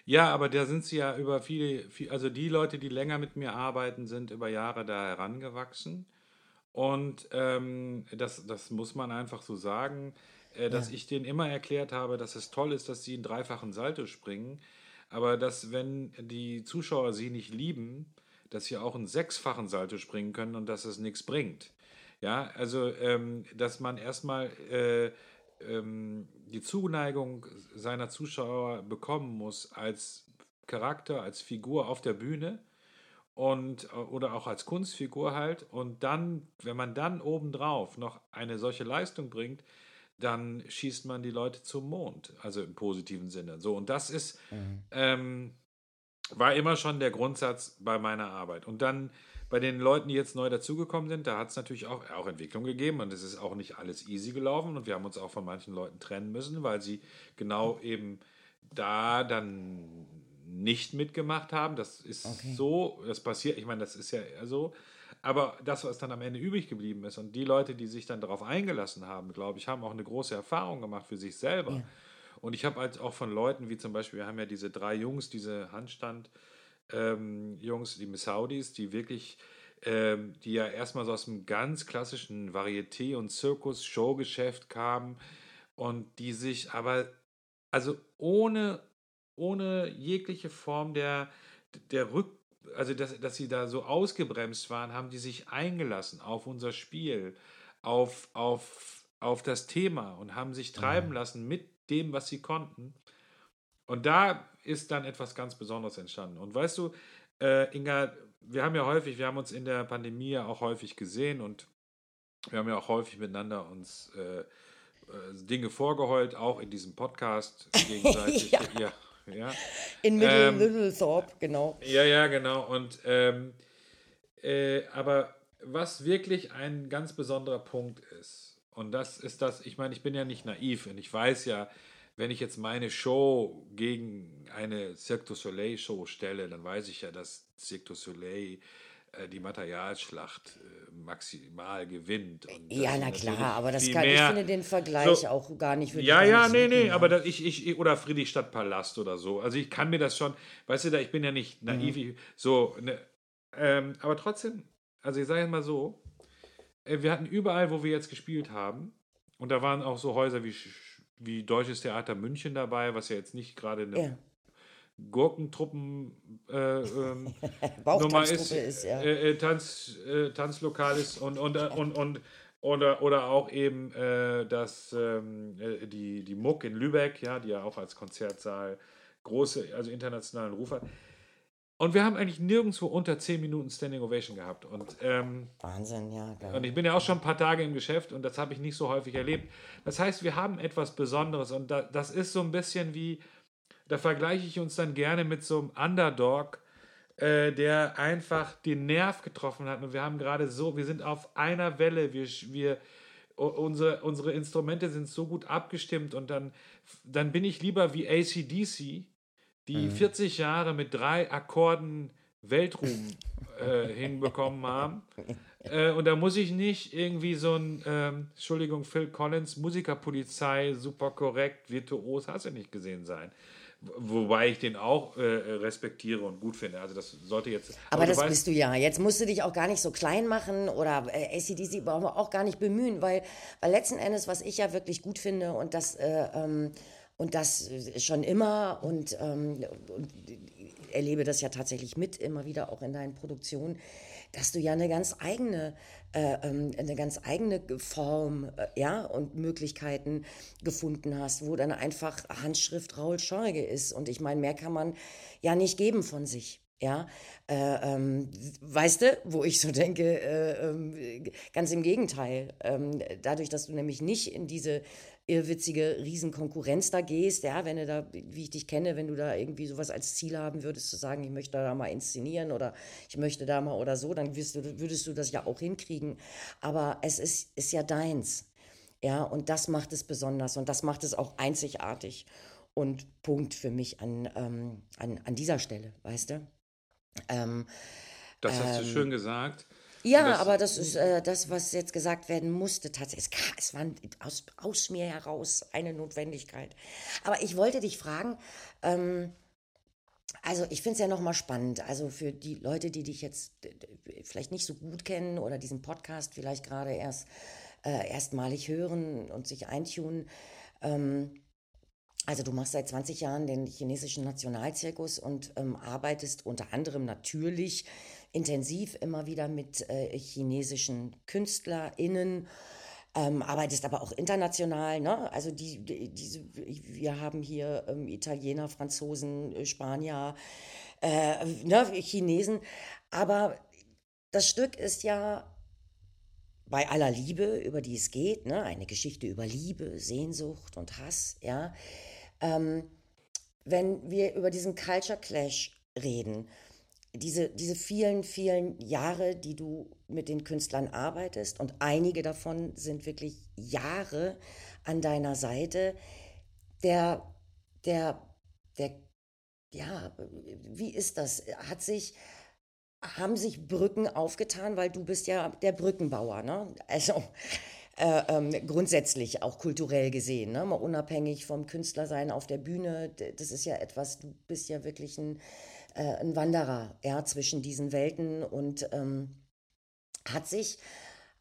Ja, aber da sind sie ja über viele, also die Leute, die länger mit mir arbeiten, sind über Jahre da herangewachsen. Und ähm, das, das muss man einfach so sagen, äh, dass ja. ich denen immer erklärt habe, dass es toll ist, dass sie einen dreifachen Salto springen. Aber dass, wenn die Zuschauer sie nicht lieben, dass sie auch einen sechsfachen Salto springen können und dass es nichts bringt. Ja, also, ähm, dass man erstmal äh, ähm, die Zuneigung seiner Zuschauer bekommen muss als Charakter, als Figur auf der Bühne und äh, oder auch als Kunstfigur halt und dann, wenn man dann obendrauf noch eine solche Leistung bringt, dann schießt man die Leute zum Mond, also im positiven Sinne. So und das ist Mhm. ähm, war immer schon der Grundsatz bei meiner Arbeit. Und dann bei den Leuten, die jetzt neu dazugekommen sind, da hat es natürlich auch, auch Entwicklung gegeben und es ist auch nicht alles easy gelaufen und wir haben uns auch von manchen Leuten trennen müssen, weil sie genau eben da dann nicht mitgemacht haben. Das ist Okay. so, das passiert, ich meine, das ist ja so. Aber das, was dann am Ende übrig geblieben ist und die Leute, die sich dann darauf eingelassen haben, glaube ich, haben auch eine große Erfahrung gemacht für sich selber. Ja. Und ich habe halt auch von Leuten, wie zum Beispiel, wir haben ja diese drei Jungs, diese Handstand-Jungs, die Saudis, die wirklich, ähm, die ja erstmal so aus einem ganz klassischen Varieté- und Zirkus-Showgeschäft kamen und die sich aber, also ohne, ohne jegliche Form der, der Rück, also dass, dass sie da so ausgebremst waren, haben die sich eingelassen auf unser Spiel, auf, auf, auf das Thema und haben sich treiben lassen mit dem, was sie konnten. Und da ist dann etwas ganz Besonderes entstanden. Und weißt du, äh, Inga, wir haben ja häufig, wir haben uns in der Pandemie ja auch häufig gesehen und wir haben ja auch häufig miteinander uns äh, äh, Dinge vorgeheult, auch in diesem Podcast gegenseitig. Ja. ja, ja. In Middle, Ähm, Littlethorpe, genau. Ja, ja, genau. Und ähm, äh, aber was wirklich ein ganz besonderer Punkt ist, und das ist das, ich meine, ich bin ja nicht naiv und ich weiß ja, wenn ich jetzt meine Show gegen eine Cirque du Soleil Show stelle, dann weiß ich ja, dass Cirque du Soleil die Materialschlacht äh, maximal gewinnt. Und Ja, na klar, aber das kann, ich finde den Vergleich So. auch gar nicht würde ich ja, ja, nee, nee, ja. aber das, ich, ich, oder Friedrichstadtpalast oder so. Also ich kann mir das schon, weißt du, da, ich bin ja nicht naiv, Mhm. ich, so, ne, ähm, aber trotzdem, also ich sage mal so, äh, wir hatten überall, wo wir jetzt gespielt haben, und da waren auch so Häuser wie, wie Deutsches Theater München dabei, was ja jetzt nicht gerade eine Ja. Gurkentruppen äh, ähm, Nummer ist, ist, ja. äh, äh, Tanz, äh, Tanzlokal ist und, und, äh, und, und oder, oder auch eben äh, das, ähm, äh, die, die Muck in Lübeck, ja, die ja auch als Konzertsaal große, also internationalen Ruf hat. Und wir haben eigentlich nirgendwo unter 10 Minuten Standing Ovation gehabt. Und, ähm, Wahnsinn, ja. klar. und ich bin ja auch schon ein paar Tage im Geschäft und das habe ich nicht so häufig erlebt. Das heißt, wir haben etwas Besonderes und da, das ist so ein bisschen wie, da vergleiche ich uns dann gerne mit so einem Underdog, äh, der einfach den Nerv getroffen hat. Und wir haben gerade so, wir sind auf einer Welle, wir, wir unsere, unsere Instrumente sind so gut abgestimmt und dann, dann bin ich lieber wie ACDC, die 40 Jahre mit drei Akkorden Weltruhm äh, hinbekommen haben. Äh, und da muss ich nicht irgendwie so ein, ähm, Entschuldigung, Phil Collins, Musikerpolizei, super korrekt, virtuos, hast du nicht gesehen sein. Wo- Wobei ich den auch äh, respektiere und gut finde. Also das sollte jetzt. Aber, du das weißt- bist du ja. Jetzt musst du dich auch gar nicht so klein machen oder äh, ACDC brauchen wir auch gar nicht bemühen, weil, weil letzten Endes, was ich ja wirklich gut finde und das, äh, ähm, und das schon immer und, ähm, und erlebe das ja tatsächlich mit, immer wieder auch in deinen Produktionen, dass du ja eine ganz eigene, äh, ähm, eine ganz eigene Form äh, ja, und Möglichkeiten gefunden hast, wo dann einfach Handschrift Raul Schorge ist. Und ich meine, mehr kann man ja nicht geben von sich. Ja, äh, ähm, weißt du, wo ich so denke, äh, ähm, ganz im Gegenteil. Ähm, dadurch, dass du nämlich nicht in diese irrwitzige Riesenkonkurrenz da gehst, ja, wenn du da, wie ich dich kenne, wenn du da irgendwie sowas als Ziel haben würdest, zu sagen, ich möchte da mal inszenieren oder ich möchte da mal oder so, dann wirst du, würdest du das ja auch hinkriegen. Aber es ist, ist ja deins. Ja, und das macht es besonders und das macht es auch einzigartig. Und Punkt für mich an, ähm, an, an dieser Stelle, weißt du? Ähm, Das hast du ähm, schön gesagt. Ja, Das- aber das ist äh, das, was jetzt gesagt werden musste. Tatsächlich, es, war aus, aus mir heraus eine Notwendigkeit. Aber ich wollte dich fragen, ähm, also ich finde es ja nochmal spannend, also für die Leute, die dich jetzt vielleicht nicht so gut kennen oder diesen Podcast vielleicht gerade erst äh, erstmalig hören und sich eintunen. Ähm, also du machst seit 20 Jahren den chinesischen Nationalzirkus und ähm, arbeitest unter anderem natürlich intensiv immer wieder mit äh, chinesischen KünstlerInnen. ähm, arbeitest aber auch international, ne? Also die, die diese, wir haben hier ähm, Italiener, Franzosen, äh, Spanier, äh, ne, Chinesen, aber das Stück ist ja bei aller Liebe, über die es geht, ne, eine Geschichte über Liebe, Sehnsucht und Hass, ja, ähm, wenn wir über diesen Culture Clash reden, diese, diese vielen, vielen Jahre, die du mit den Künstlern arbeitest, und einige davon sind wirklich Jahre an deiner Seite, der, der, der, ja, wie ist das? Hat sich, haben sich Brücken aufgetan, weil du bist ja der Brückenbauer, ne? Also äh, ähm, grundsätzlich auch kulturell gesehen, ne? mal unabhängig vom Künstlersein auf der Bühne, das ist ja etwas, du bist ja wirklich ein, äh, ein Wanderer ja, zwischen diesen Welten und ähm, hat sich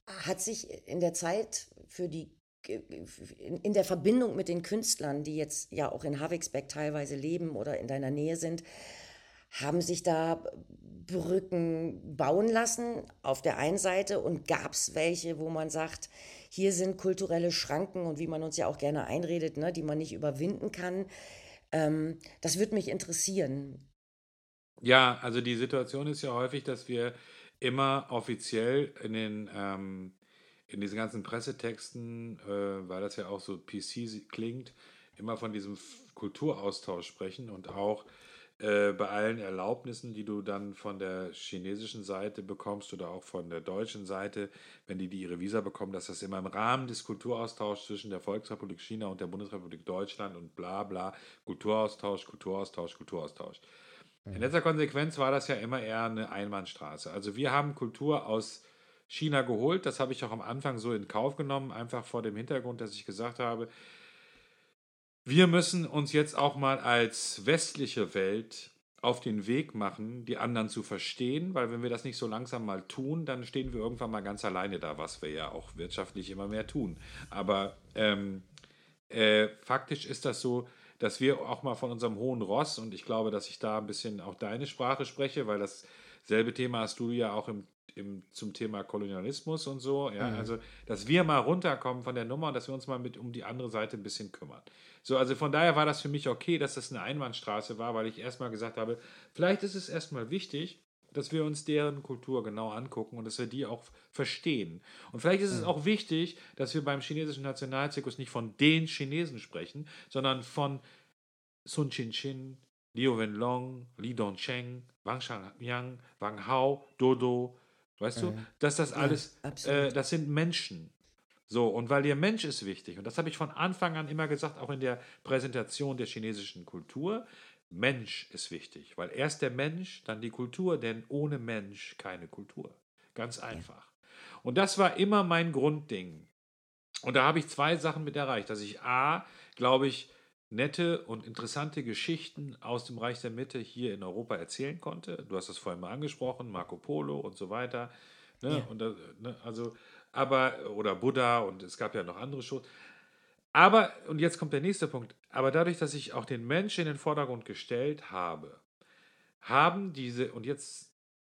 hat sich in der Zeit für die in, der Verbindung mit den Künstlern, die jetzt ja auch in Havixbeck teilweise leben oder in deiner Nähe sind, haben sich da Brücken bauen lassen auf der einen Seite und gab es welche, wo man sagt, hier sind kulturelle Schranken und wie man uns ja auch gerne einredet, ne, die man nicht überwinden kann. Ähm, das würde mich interessieren. Ja, also die Situation ist ja häufig, dass wir immer offiziell in den ähm, in diesen ganzen Pressetexten, äh, weil das ja auch so PC klingt, immer von diesem Kulturaustausch sprechen und auch äh, bei allen Erlaubnissen, die du dann von der chinesischen Seite bekommst oder auch von der deutschen Seite, wenn die, die ihre Visa bekommen, dass das immer im Rahmen des Kulturaustauschs zwischen der Volksrepublik China und der Bundesrepublik Deutschland und bla bla, Kulturaustausch, Kulturaustausch, Kulturaustausch. In letzter Konsequenz war das ja immer eher eine Einbahnstraße. Also wir haben Kultur aus China geholt, das habe ich auch am Anfang so in Kauf genommen, einfach vor dem Hintergrund, dass ich gesagt habe, wir müssen uns jetzt auch mal als westliche Welt auf den Weg machen, die anderen zu verstehen, weil wenn wir das nicht so langsam mal tun, dann stehen wir irgendwann mal ganz alleine da, was wir ja auch wirtschaftlich immer mehr tun. Aber ähm, äh, faktisch ist das so, dass wir auch mal von unserem hohen Ross, und ich glaube, dass ich da ein bisschen auch deine Sprache spreche, weil dasselbe Thema hast du ja auch im im, zum Thema Kolonialismus und so. Ja, mhm. also, dass wir mal runterkommen von der Nummer und dass wir uns mal mit um die andere Seite ein bisschen kümmern. So, also von daher war das für mich okay, dass das eine Einbahnstraße war, weil ich erstmal gesagt habe, vielleicht ist es erstmal wichtig, dass wir uns deren Kultur genau angucken und dass wir die auch verstehen. Und vielleicht ist es mhm. auch wichtig, dass wir beim chinesischen Nationalzirkus nicht von den Chinesen sprechen, sondern von Sun Chin-Chin, Liu Wenlong, Li Dongcheng, Wang Shangyang, Wang Hao, Dodo, Weißt du, dass das alles, ja, äh, das sind Menschen. So, und weil der Mensch ist wichtig, und das habe ich von Anfang an immer gesagt, auch in der Präsentation der chinesischen Kultur, Mensch ist wichtig, weil erst der Mensch, dann die Kultur, denn ohne Mensch keine Kultur. Ganz einfach. Und das war immer mein Grundding. Und da habe ich zwei Sachen mit erreicht, dass ich A, glaube ich, nette und interessante Geschichten aus dem Reich der Mitte hier in Europa erzählen konnte. Du hast das vorhin mal angesprochen, Marco Polo und so weiter. Ne? Ja. Und, ne? also, aber, oder Buddha und es gab ja noch andere Shows. Aber, und jetzt kommt der nächste Punkt, aber dadurch, dass ich auch den Menschen in den Vordergrund gestellt habe, haben diese, und jetzt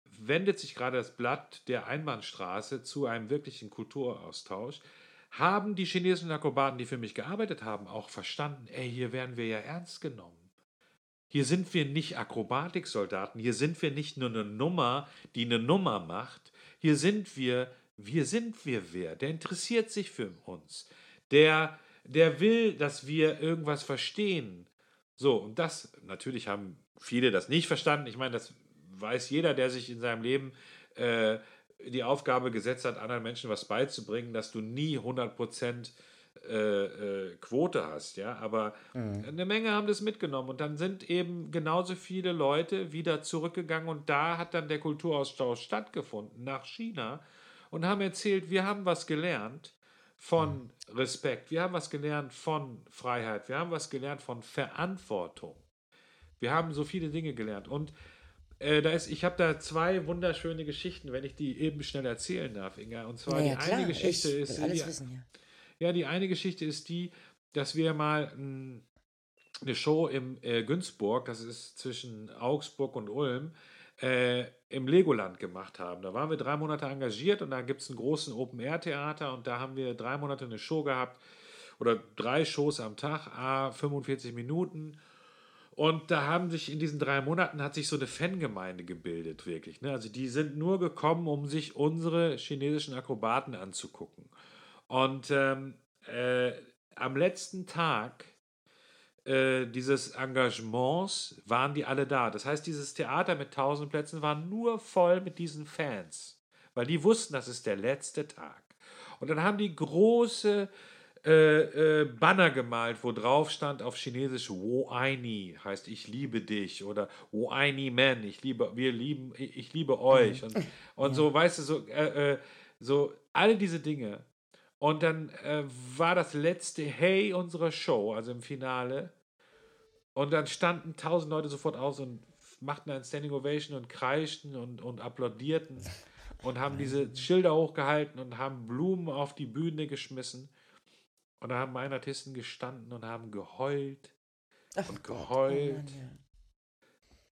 wendet sich gerade das Blatt der Einbahnstraße zu einem wirklichen Kulturaustausch, haben die chinesischen Akrobaten, die für mich gearbeitet haben, auch verstanden, ey, hier werden wir ja ernst genommen. Hier sind wir nicht Akrobatiksoldaten, hier sind wir nicht nur eine Nummer, die eine Nummer macht, hier sind wir, wir sind wir wer, der interessiert sich für uns, der, der will, dass wir irgendwas verstehen. So, und das, natürlich haben viele das nicht verstanden, ich meine, das weiß jeder, der sich in seinem Leben äh, die Aufgabe gesetzt hat, anderen Menschen was beizubringen, dass du nie 100% äh, äh, Quote hast, ja, aber mhm. eine Menge haben das mitgenommen. Und dann sind eben genauso viele Leute wieder zurückgegangen. Und da hat dann der Kulturaustausch stattgefunden nach China und haben erzählt, wir haben was gelernt von. Respekt, wir haben was gelernt von Freiheit, wir haben was gelernt von Verantwortung. Wir haben so viele Dinge gelernt und äh, da ist, ich habe da zwei wunderschöne Geschichten, wenn ich die eben schnell erzählen darf, Inga. Und zwar naja, die klar, eine Geschichte ist. Die, wissen, ja. ja. die eine Geschichte ist die, dass wir mal m, hm, eine Show im äh, Günzburg, das ist zwischen Augsburg und Ulm, äh, im Legoland gemacht haben. Da waren wir drei Monate engagiert und da gibt es einen großen Open-Air-Theater und da haben wir drei Monate eine Show gehabt oder drei Shows am Tag, a 45 Minuten. Und da haben sich in diesen drei Monaten hat sich so eine Fangemeinde gebildet, wirklich. Ne? Also die sind nur gekommen, um sich unsere chinesischen Akrobaten anzugucken. Und ähm, äh, am letzten Tag äh, dieses Engagements waren die alle da. Das heißt, dieses Theater mit tausend Plätzen war nur voll mit diesen Fans, weil die wussten, das ist der letzte Tag. Und dann haben die große äh, äh, Banner gemalt, wo drauf stand auf Chinesisch Wo Aini, heißt ich liebe dich oder Wo Aini Men, ich liebe, wir lieben, ich, ich liebe euch und, und ja. so, weißt du, so, äh, äh, so alle diese Dinge. Und dann äh, war das letzte Hey unserer Show, also im Finale. Und dann standen tausend Leute sofort aus und machten ein Standing Ovation und kreischten und, und applaudierten und haben diese Schilder hochgehalten und haben Blumen auf die Bühne geschmissen. Und da haben meine Artisten gestanden und haben geheult Ach und geheult. Gott, oh Mann.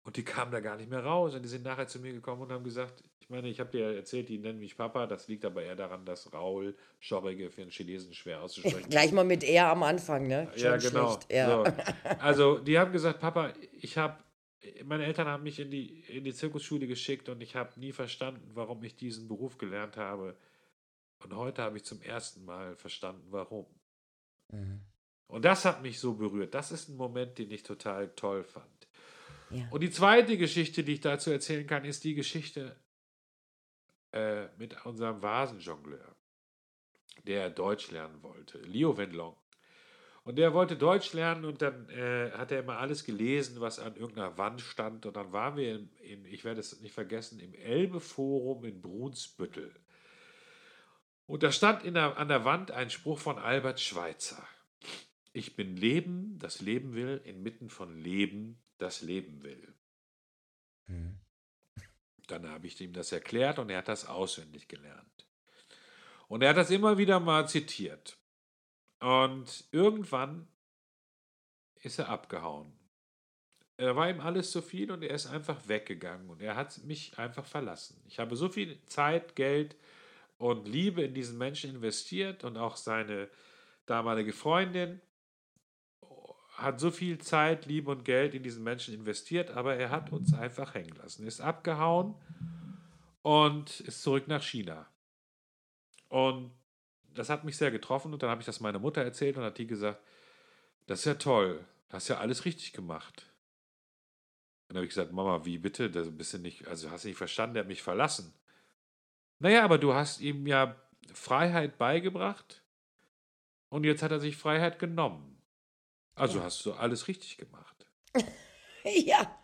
Und die kamen da gar nicht mehr raus. Und die sind nachher zu mir gekommen und haben gesagt, ich meine, ich habe dir erzählt, die nennen mich Papa. Das liegt aber eher daran, dass Raul Schorrige für einen Chinesen schwer auszusprechen Gleich mal mit er am Anfang, ne? Schon ja, genau. Ja. So. Also, die haben gesagt, Papa, ich habe, meine Eltern haben mich in die, in die Zirkusschule geschickt und ich habe nie verstanden, warum ich diesen Beruf gelernt habe. Und heute habe ich zum ersten Mal verstanden, warum. Mhm. Und das hat mich so berührt. Das ist ein Moment, den ich total toll fand. Ja. Und die zweite Geschichte, die ich dazu erzählen kann, ist die Geschichte äh, mit unserem Vasenjongleur, der Deutsch lernen wollte, Leo Wenlong. Und der wollte Deutsch lernen und dann äh, hat er immer alles gelesen, was an irgendeiner Wand stand. Und dann waren wir, in, in ich werde es nicht vergessen, im Elbe-Forum in Brunsbüttel. Und da stand der, an der Wand ein Spruch von Albert Schweitzer. Ich bin Leben, das Leben will, inmitten von Leben, das Leben will. Mhm. Dann habe ich ihm das erklärt und er hat das auswendig gelernt. Und er hat das immer wieder mal zitiert. Und irgendwann ist er abgehauen. Er war ihm alles zu viel und er ist einfach weggegangen und er hat mich einfach verlassen. Ich habe so viel Zeit, Geld und Liebe in diesen Menschen investiert und auch seine damalige Freundin hat so viel Zeit, Liebe und Geld in diesen Menschen investiert, aber er hat uns einfach hängen lassen. Ist abgehauen und ist zurück nach China. Und das hat mich sehr getroffen und dann habe ich das meiner Mutter erzählt und hat die gesagt, das ist ja toll, hast ja alles richtig gemacht. Dann habe ich gesagt, Mama, wie bitte? Das bist du nicht, also hast du nicht verstanden, der hat mich verlassen. Naja, aber du hast ihm ja Freiheit beigebracht und jetzt hat er sich Freiheit genommen. Also ja. hast du alles richtig gemacht. ja.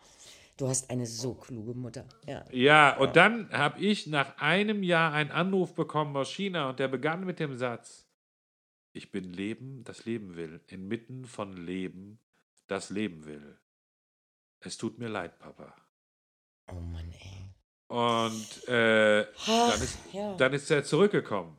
Du hast eine so kluge Mutter. Ja, ja und dann habe ich nach einem Jahr einen Anruf bekommen aus China und der begann mit dem Satz: Ich bin Leben, das Leben will, inmitten von Leben, das Leben will. Es tut mir leid, Papa. Oh Mann, ey. Und äh, Ach, dann, ist, ja. dann ist er zurückgekommen.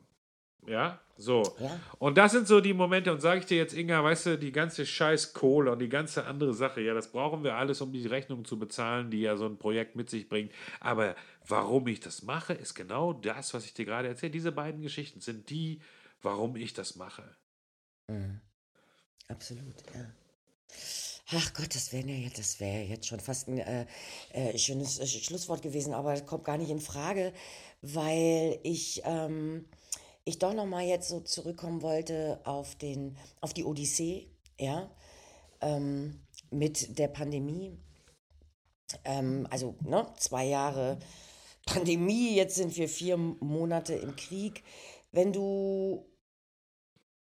Ja, so. Ja. Und das sind so die Momente, und sage ich dir jetzt, Inga, weißt du, die ganze scheiß Kohle und die ganze andere Sache, ja, das brauchen wir alles, um die Rechnung zu bezahlen, die ja so ein Projekt mit sich bringt. Aber warum ich das mache, ist genau das, was ich dir gerade erzähle. Diese beiden Geschichten sind die, warum ich das mache. Mhm. Absolut, ja. Ach Gott, das wäre ja das wäre jetzt schon fast ein äh, äh, schönes äh, Schlusswort gewesen, aber es kommt gar nicht in Frage, weil ich ähm, ich doch noch mal jetzt so zurückkommen wollte auf, den, auf die Odyssee, ja, ähm, mit der Pandemie. Ähm, also ne, zwei Jahre Pandemie, jetzt sind wir vier Monate im Krieg. Wenn du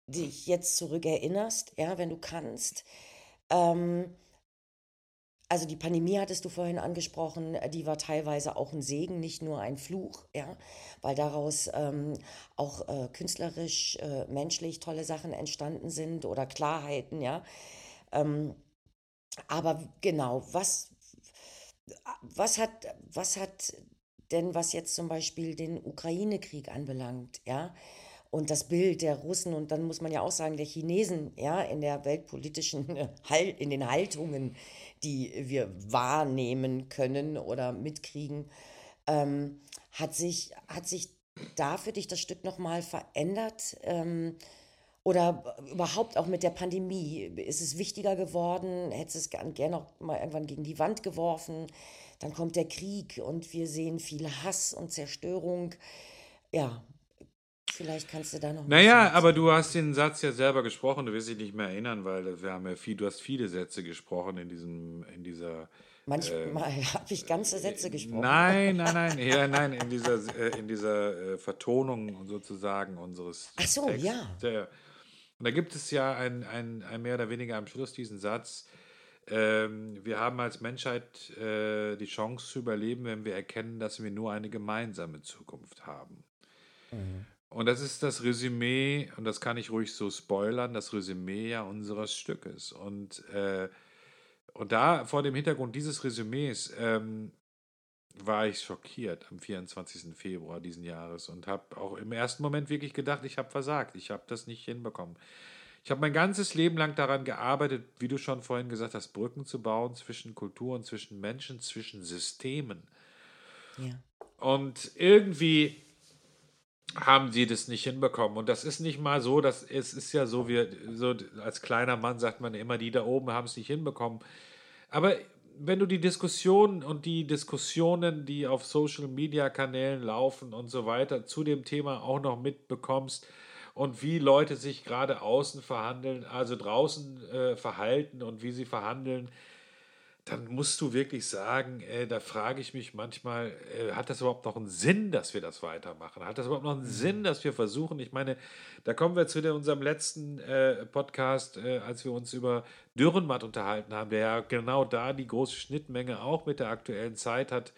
dich jetzt zurückerinnerst, ja, wenn du kannst, ähm, also die Pandemie hattest du vorhin angesprochen, äh, die war teilweise auch ein Segen, nicht nur ein Fluch, ja, weil daraus ähm, auch äh, künstlerisch, äh, menschlich tolle Sachen entstanden sind oder Klarheiten, ja. Ähm, aber genau, was, was, hat, was hat denn, was jetzt zum Beispiel den Ukraine-Krieg anbelangt, ja, und das Bild der Russen und dann muss man ja auch sagen, der Chinesen, ja, in der weltpolitischen, in den Haltungen, die wir wahrnehmen können oder mitkriegen, ähm, hat, sich, hat sich da für dich das Stück nochmal verändert? Ähm, oder überhaupt auch mit der Pandemie? Ist es wichtiger geworden? Hättest du es gerne noch mal irgendwann gegen die Wand geworfen? Dann kommt der Krieg und wir sehen viel Hass und Zerstörung. Ja, vielleicht kannst du da noch. Naja, aber du hast den Satz ja selber gesprochen, du wirst dich nicht mehr erinnern, weil wir haben ja viel, du hast viele Sätze gesprochen in diesem, in dieser. Manchmal äh, habe ich ganze Sätze gesprochen. Nein, nein, nein, ja, nein, in dieser, äh, in dieser äh, Vertonung sozusagen unseres. Ach so, Texts, ja. Und da gibt es ja ein, ein, ein mehr oder weniger am Schluss diesen Satz, ähm, wir haben als Menschheit äh, die Chance zu überleben, wenn wir erkennen, dass wir nur eine gemeinsame Zukunft haben. Mhm. Und das ist das Resümee, und das kann ich ruhig so spoilern, das Resümee ja unseres Stückes. Und, äh, und da vor dem Hintergrund dieses Resümees ähm, war ich schockiert am 24. Februar diesen Jahres und habe auch im ersten Moment wirklich gedacht, ich habe versagt, ich habe das nicht hinbekommen. Ich habe mein ganzes Leben lang daran gearbeitet, wie du schon vorhin gesagt hast, Brücken zu bauen zwischen Kulturen, zwischen Menschen, zwischen Systemen. Ja. Und irgendwie haben sie das nicht hinbekommen. Und das ist nicht mal so, dass es ist ja so, wie so als kleiner Mann sagt man immer, die da oben haben es nicht hinbekommen. Aber wenn du die Diskussionen und die Diskussionen, die auf Social Media Kanälen laufen und so weiter, zu dem Thema auch noch mitbekommst und wie Leute sich gerade außen verhandeln, also draußen äh, verhalten und wie sie verhandeln, dann musst du wirklich sagen, äh, da frage ich mich manchmal, äh, hat das überhaupt noch einen Sinn, dass wir das weitermachen? Hat das überhaupt noch einen mhm. Sinn, dass wir versuchen? Ich meine, da kommen wir zu unserem letzten äh, Podcast, äh, als wir uns über Dürrenmatt unterhalten haben, der ja genau da die große Schnittmenge auch mit der aktuellen Zeit hat,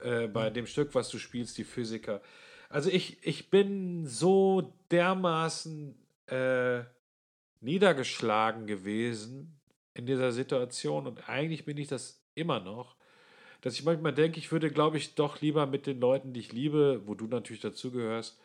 äh, bei mhm. dem Stück, was du spielst, die Physiker. Also ich, ich bin so dermaßen äh, niedergeschlagen gewesen in dieser Situation und eigentlich bin ich das immer noch, dass ich manchmal denke, ich würde, glaube ich, doch lieber mit den Leuten, die ich liebe, wo du natürlich dazugehörst,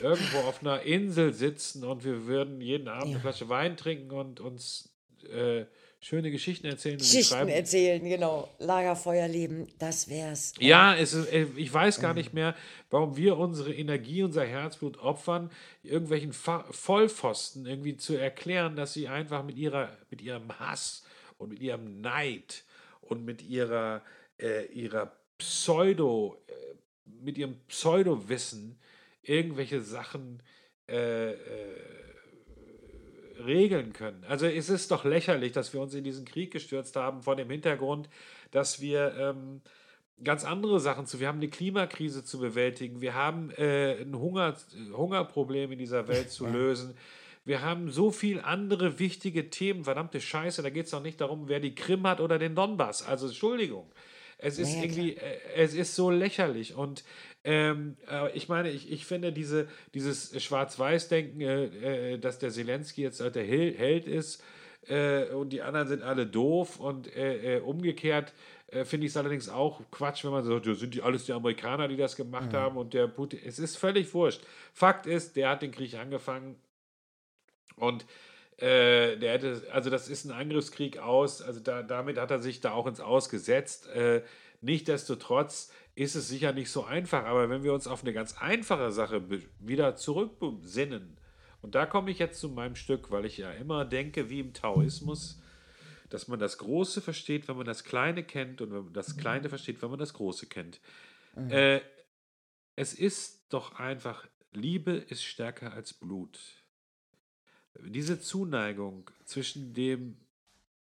irgendwo auf einer Insel sitzen und wir würden jeden Abend ja. eine Flasche Wein trinken und uns äh, schöne Geschichten erzählen. Geschichten erzählen, genau. Lagerfeuer leben, das wär's. Ja, es ist, äh, ich weiß gar nicht mehr, warum wir unsere Energie, unser Herzblut opfern, irgendwelchen Vollpfosten irgendwie zu erklären, dass sie einfach mit, ihrer, mit ihrem Hass und mit ihrem Neid und mit ihrer, äh, ihrer Pseudo, äh, mit ihrem Pseudo-Wissen irgendwelche Sachen äh, äh regeln können. Also es ist doch lächerlich, dass wir uns in diesen Krieg gestürzt haben vor dem Hintergrund, dass wir ähm, ganz andere Sachen zu. Wir haben eine Klimakrise zu bewältigen. Wir haben äh, ein Hunger, Hungerproblem in dieser Welt zu lösen. Wir haben so viel andere wichtige Themen. Verdammte Scheiße, da geht es doch nicht darum, wer die Krim hat oder den Donbass. Also Entschuldigung. Es ist ja, irgendwie, äh, es ist so lächerlich. Und ähm, äh, ich meine, ich, ich finde diese, dieses Schwarz-Weiß-Denken, äh, äh, dass der Zelensky jetzt der Held ist äh, und die anderen sind alle doof und äh, umgekehrt finde ich es allerdings auch Quatsch, wenn man sagt, ja, sind die alles die Amerikaner, die das gemacht mhm. haben und der Putin. Es ist völlig wurscht. Fakt ist, der hat den Krieg angefangen und äh, der hätte, also das ist ein Angriffskrieg aus, also da, damit hat er sich da auch ins Ausgesetzt. Äh, Nichtsdestotrotz ist es sicher nicht so einfach, aber wenn wir uns auf eine ganz einfache Sache wieder zurückbesinnen, und da komme ich jetzt zu meinem Stück, weil ich ja immer denke, wie im Taoismus, dass man das Große versteht, wenn man das Kleine kennt und wenn man das Kleine versteht, wenn man das Große kennt. Mhm. Äh, es ist doch einfach, Liebe ist stärker als Blut. Diese Zuneigung zwischen dem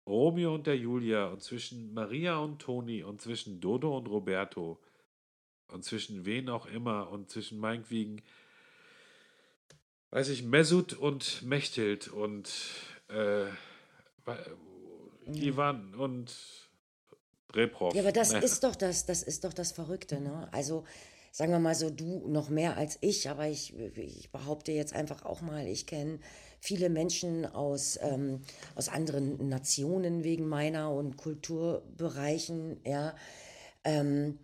Romeo und der Julia und zwischen Maria und Toni und zwischen Dodo und Roberto und zwischen wen auch immer und zwischen meinetwegen, weiß ich, Mesut und Mechthild und äh, Ivan und Reprov. Ja, aber das ist doch das, das ist doch das Verrückte, ne? Also sagen wir mal so, du noch mehr als ich, aber ich, ich behaupte jetzt einfach auch mal, ich kenne viele Menschen aus, ähm, aus anderen Nationen wegen meiner und Kulturbereichen, ja. Ähm,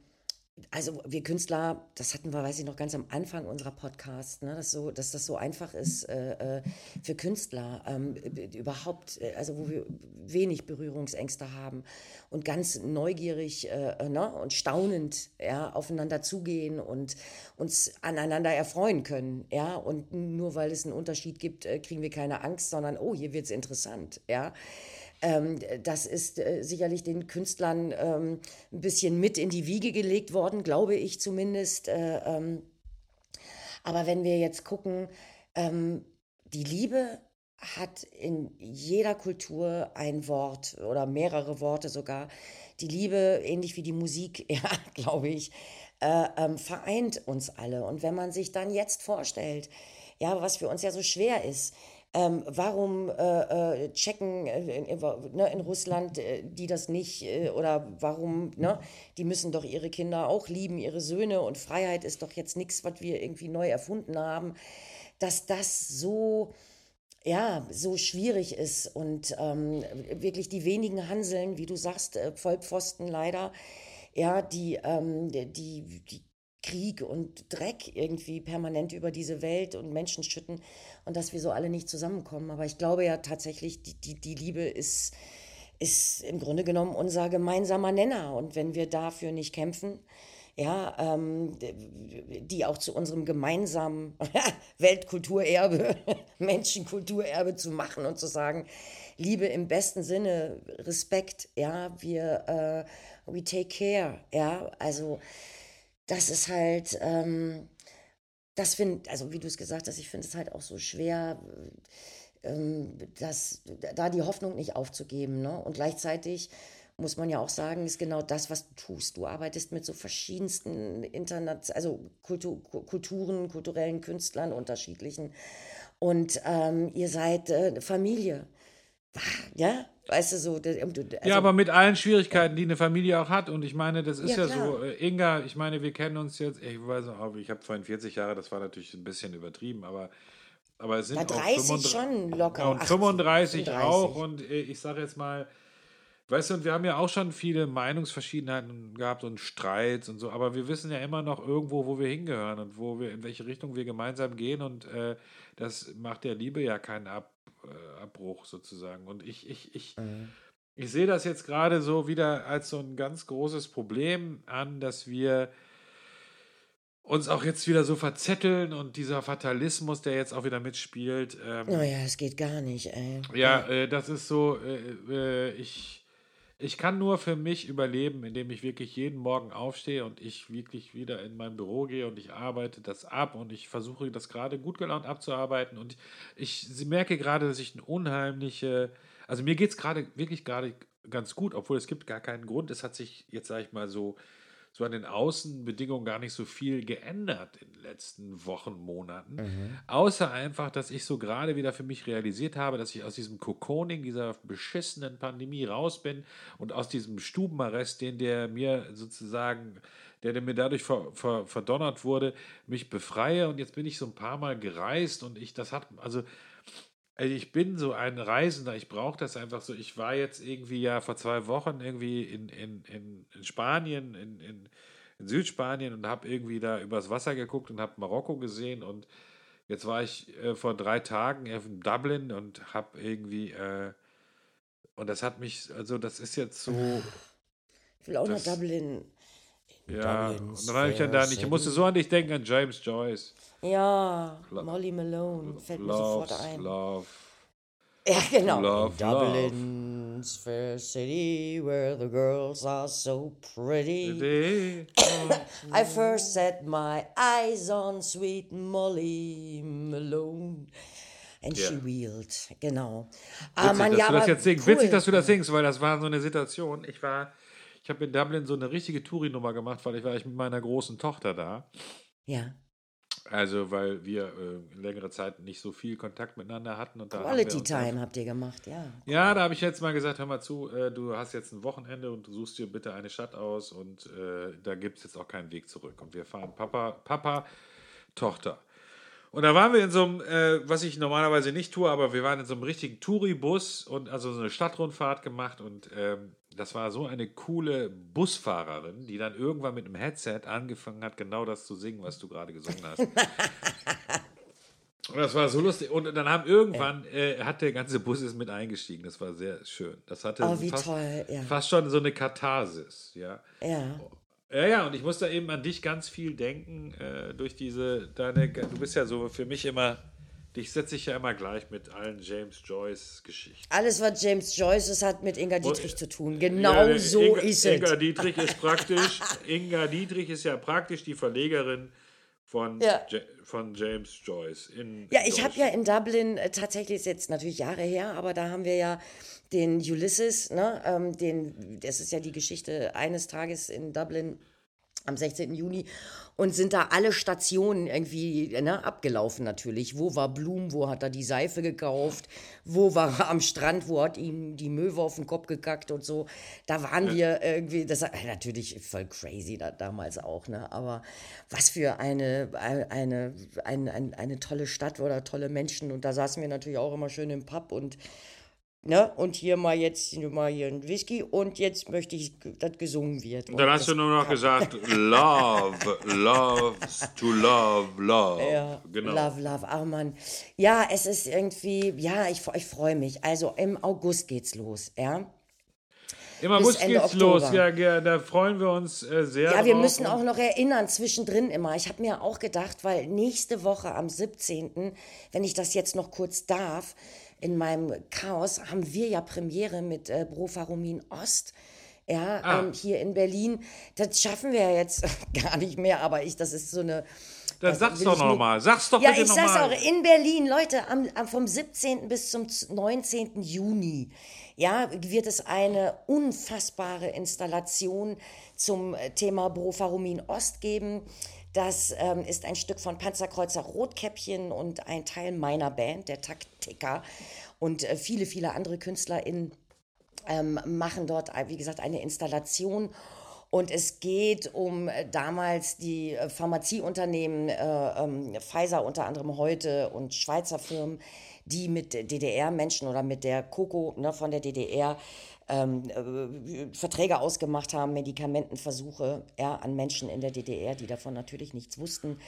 also wir Künstler, das hatten wir, weiß ich noch, ganz am Anfang unserer Podcast, ne, dass, so, dass das so einfach ist äh, äh für Künstler ähm, überhaupt, äh, also wo wir wenig Berührungsängste haben und ganz neugierig äh, äh, ne, und staunend ja, aufeinander zugehen und uns aneinander erfreuen können. Ja? Und nur weil es einen Unterschied gibt, kriegen wir keine Angst, sondern, oh, hier wird es interessant. Ja? Ähm, das ist äh, sicherlich den Künstlern ähm, ein bisschen mit in die Wiege gelegt worden, glaube ich zumindest. Äh, ähm, aber wenn wir jetzt gucken, ähm, die Liebe hat in jeder Kultur ein Wort oder mehrere Worte sogar. Die Liebe, ähnlich wie die Musik, ja, glaube ich, äh, ähm, vereint uns alle. Und wenn man sich dann jetzt vorstellt, ja, was für uns ja so schwer ist, ähm, warum äh, äh, checken äh, in, ne, in, Russland äh, die das nicht oder warum, ne, die müssen doch ihre Kinder auch lieben, ihre Söhne. Und Freiheit ist doch jetzt nichts, was wir irgendwie neu erfunden haben, dass das so ja, so schwierig ist und ähm, wirklich die wenigen Hanseln, wie du sagst, Vollpfosten leider, ja, die, ähm, die, die Krieg und Dreck irgendwie permanent über diese Welt und Menschen schütten und dass wir so alle nicht zusammenkommen. Aber ich glaube ja tatsächlich, die, die, die Liebe ist, ist im Grunde genommen unser gemeinsamer Nenner. Und wenn wir dafür nicht kämpfen, ja, ähm, die auch zu unserem gemeinsamen Weltkulturerbe, Menschenkulturerbe zu machen und zu sagen, Liebe im besten Sinne, Respekt, ja, wir, äh, we take care, ja, also das ist halt, ähm, das finde, also wie du es gesagt hast, ich finde es halt auch so schwer, ähm, dass, da die Hoffnung nicht aufzugeben. Ne? Und gleichzeitig muss man ja auch sagen, ist genau das, was du tust. Du arbeitest mit so verschiedensten Internet, also Kultur, Kulturen, kulturellen Künstlern, unterschiedlichen. Und ähm, ihr seid äh, Familie. Ja, weißt du so. Also, ja, aber mit allen Schwierigkeiten, die eine Familie auch hat. Und ich meine, das ist ja, ja so. Äh, Inga, ich meine, wir kennen uns jetzt, ich weiß auch, ich habe 42 Jahre, das war natürlich ein bisschen übertrieben, aber. Aber es sind Na, 30 auch 35, schon locker. Und 35 35 auch. Und äh, ich sage jetzt mal, Weißt du, und wir haben ja auch schon viele Meinungsverschiedenheiten gehabt und Streits und so, aber wir wissen ja immer noch irgendwo, wo wir hingehören und wo wir, in welche Richtung wir gemeinsam gehen und äh, das macht der Liebe ja keinen Ab, äh, Abbruch sozusagen. Und ich, ich, ich, mhm. ich sehe das jetzt gerade so wieder als so ein ganz großes Problem an, dass wir uns auch jetzt wieder so verzetteln und dieser Fatalismus, der jetzt auch wieder mitspielt. Ähm, naja, es geht gar nicht, ey. Ja, äh, das ist so, äh, äh ich ich kann nur für mich überleben, indem ich wirklich jeden Morgen aufstehe und ich wirklich wieder in mein Büro gehe und ich arbeite das ab und ich versuche das gerade gut gelaunt abzuarbeiten und ich, merke gerade, dass ich eine unheimliche, also mir geht es gerade wirklich gerade ganz gut, obwohl es gibt gar keinen Grund. Es hat sich jetzt, sage ich mal so, so an den Außenbedingungen gar nicht so viel geändert in den letzten Wochen, Monaten. Mhm. Außer einfach, dass ich so gerade wieder für mich realisiert habe, dass ich aus diesem Kokoning, dieser beschissenen Pandemie raus bin und aus diesem Stubenarrest, den der mir sozusagen der, der mir dadurch ver, ver, verdonnert wurde, mich befreie. Und jetzt bin ich so ein paar Mal gereist und ich, das hat, also also ich bin so ein Reisender, ich brauche das einfach so. Ich war jetzt irgendwie ja vor zwei Wochen irgendwie in, in, in, in Spanien, in, in, in Südspanien und habe irgendwie da übers Wasser geguckt und habe Marokko gesehen und jetzt war ich äh, vor drei Tagen in Dublin und habe irgendwie äh, und das hat mich, also das ist jetzt so. Ich will auch nach Dublin. Ja, Dublins und dann habe ich dann da nicht, ich musste so an dich denken, an James Joyce. Ja, Molly Malone fällt mir sofort ein. Love. Ja, genau. Love, Dublin's love. fair city where the girls are so pretty. I first set my eyes on sweet Molly Malone. And yeah. she wheeled, genau. Ah, Witzig, man, dass ja, du das jetzt singst. Cool. Witzig, dass du das singst, weil das war so eine Situation. Ich war, ich habe in Dublin so eine richtige Touri-Nummer gemacht, weil ich war ich mit meiner großen Tochter da. Ja. Also, weil wir äh, längere Zeit nicht so viel Kontakt miteinander hatten. Und da Quality Time habt ihr gemacht, ja. Ja, da habe ich jetzt mal gesagt, hör mal zu, äh, du hast jetzt ein Wochenende und du suchst dir bitte eine Stadt aus und äh, da gibt es jetzt auch keinen Weg zurück. Und wir fahren Papa, Papa, Tochter. Und da waren wir in so einem, äh, was ich normalerweise nicht tue, aber wir waren in so einem richtigen Touri-Bus und also so eine Stadtrundfahrt gemacht und ähm, das war so eine coole Busfahrerin, die dann irgendwann mit einem Headset angefangen hat, genau das zu singen, was du gerade gesungen hast. Und das war so lustig. Und dann haben irgendwann, äh, hat der ganze Bus ist mit eingestiegen. Das war sehr schön. Das hatte Oh, fast, toll, ja. fast schon so eine Katharsis, ja. Ja. Ja, ja, und ich muss da eben an dich ganz viel denken, äh, durch diese, deine, du bist ja so für mich immer, dich setze ich ja immer gleich mit allen James Joyce Geschichten. Alles, was James Joyce ist, hat mit Inga Dietrich zu tun. Genau Ja, so Inga, ist Inga es. Dietrich ist praktisch, Inga Dietrich ist ja praktisch die Verlegerin von, Ja. Ja- von James Joyce. In Ja, ich habe ja in Dublin, äh, tatsächlich ist jetzt natürlich Jahre her, aber da haben wir ja den Ulysses, ne, ähm, den, das ist ja die Geschichte eines Tages in Dublin am 16. Juni und sind da alle Stationen irgendwie ne, abgelaufen natürlich. Wo war Blum, wo hat er die Seife gekauft, wo war er am Strand, wo hat ihm die Möwe auf den Kopf gekackt und so. Da waren wir irgendwie, das war natürlich voll crazy da, damals auch, ne? aber was für eine, eine, eine, eine, eine tolle Stadt oder tolle Menschen und da saßen wir natürlich auch immer schön im Pub und Ne? Und hier mal jetzt mal hier ein Whisky und jetzt möchte ich, dass gesungen wird. Und dann hast du nur noch gesagt, love, loves to love, love. Ja, genau. Love, love, ach Mann. Ja, es ist irgendwie, ja, ich, ich freue mich. Also im August geht's los, ja. Im August Ende geht's los, Oktober. ja, ja, da freuen wir uns äh, sehr. Ja, wir drauf. müssen auch noch erinnern, zwischendrin immer. Ich habe mir auch gedacht, weil nächste Woche am 17., wenn ich das jetzt noch kurz darf, in meinem Chaos, haben wir ja Premiere mit äh, Brofarumin Ost. Ja, Ah. ähm, hier in Berlin. Das schaffen wir ja jetzt gar nicht mehr, aber ich, das ist so eine. Dann sag's doch nochmal. Sag's doch Ja, bitte ich sag's nochmal. auch, in Berlin, Leute, am, am, vom 17. bis zum 19. Juni, ja, wird es eine unfassbare Installation zum äh, Thema Brofarumin Ost geben. Das ähm, ist ein Stück von Panzerkreuzer Rotkäppchen und ein Teil meiner Band, der Taktiker. Und äh, viele, viele andere KünstlerInnen ähm, machen dort, äh, wie gesagt, eine Installation. Und es geht um äh, damals die äh, Pharmazieunternehmen, äh, ähm, Pfizer unter anderem heute und Schweizer Firmen, die mit DDR-Menschen oder mit der Coco ne, von der DDR ähm, äh, Verträge ausgemacht haben, Medikamentenversuche ja, an Menschen in der DDR, die davon natürlich nichts wussten.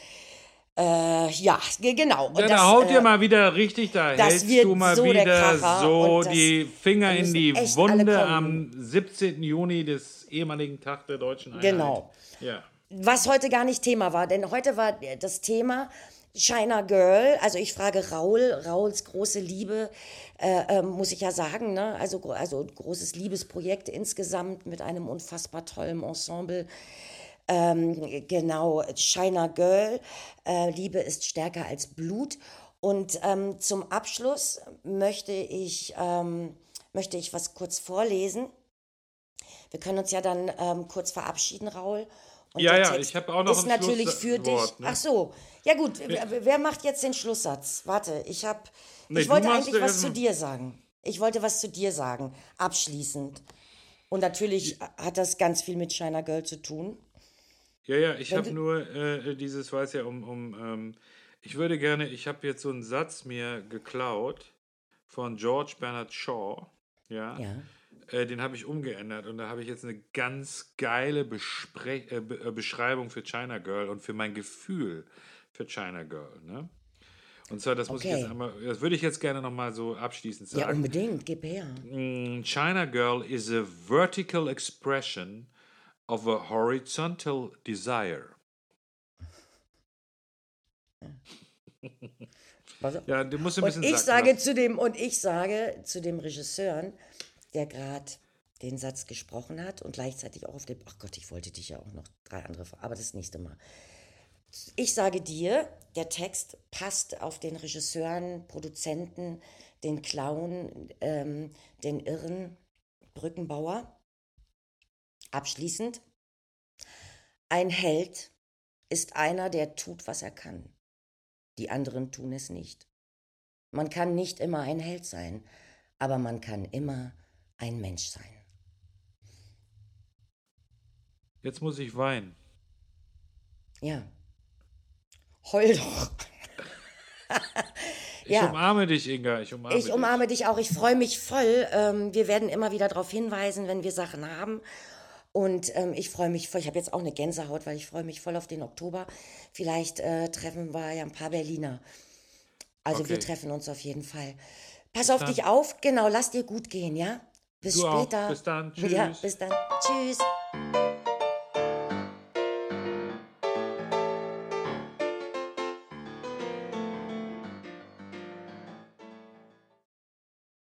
Äh, ja, ge- genau. Und Ja, das, da haut äh, ihr mal wieder richtig, da hältst du mal so der wieder so die Finger in die Wunde am 17. Juni des ehemaligen Tag der deutschen Einheit. Genau. Ja. was heute gar nicht Thema war, denn heute war das Thema China Girl. Also ich frage Raul, Rauls große Liebe, äh, ähm, muss ich ja sagen, ne? also, also großes Liebesprojekt insgesamt mit einem unfassbar tollen Ensemble. Ähm, genau, China Girl, äh, Liebe ist stärker als Blut. Und ähm, zum Abschluss möchte ich, ähm, möchte ich was kurz vorlesen. Wir können uns ja dann ähm, kurz verabschieden, Raul. Und Ja, ja, ich hab auch noch ist ein natürlich für dich. Ne? Ach so, ja gut. Wer, wer macht jetzt den Schlusssatz? Warte, ich habe. Nee, ich wollte eigentlich was zu dir sagen. Ich wollte was zu dir sagen, abschließend. Und natürlich hat das ganz viel mit China Girl zu tun. Ja, ja, ich habe nur äh, dieses, weiß ja, um, um ähm, ich würde gerne, ich habe jetzt so einen Satz mir geklaut von George Bernard Shaw, ja, Ja. Äh, den habe ich umgeändert und da habe ich jetzt eine ganz geile Bespre äh, Be äh, Beschreibung für China Girl und für mein Gefühl für China Girl, ne? Und zwar, das muss ich Okay. jetzt einmal, das würde ich jetzt gerne nochmal so abschließend Ja, sagen. unbedingt, gib her. Mm, China Girl is a vertical expression of a horizontal desire. Ja, du musst ein Und bisschen ich sacken sage zu dem, und ich sage zu dem Regisseur, der gerade den Satz gesprochen hat und gleichzeitig auch auf dem, ach Gott, ich wollte dich ja auch noch drei andere, aber das nächste Mal. Ich sage dir, der Text passt auf den Regisseuren, Produzenten, den Clown, ähm, den Irren, Brückenbauer. Abschließend, ein Held ist einer, der tut, was er kann. Die anderen tun es nicht. Man kann nicht immer ein Held sein, aber man kann immer ein Mensch sein. Jetzt muss ich weinen. Ja. Heul doch. Ich Ja. umarme dich, Inga. Ich umarme Ich dich. umarme dich auch. Ich freue mich voll. Ähm, wir werden immer wieder darauf hinweisen, wenn wir Sachen haben. Und ähm, ich freue mich voll. Ich habe jetzt auch eine Gänsehaut, weil ich freue mich voll auf den Oktober. Vielleicht äh, treffen wir ja ein paar Berliner. Also wir Okay. treffen uns auf jeden Fall. Pass auf dann. dich auf. Genau, lass dir gut gehen, ja? Bis Du auch. später. Bis dann. Ja, Tschüss. bis dann. Tschüss.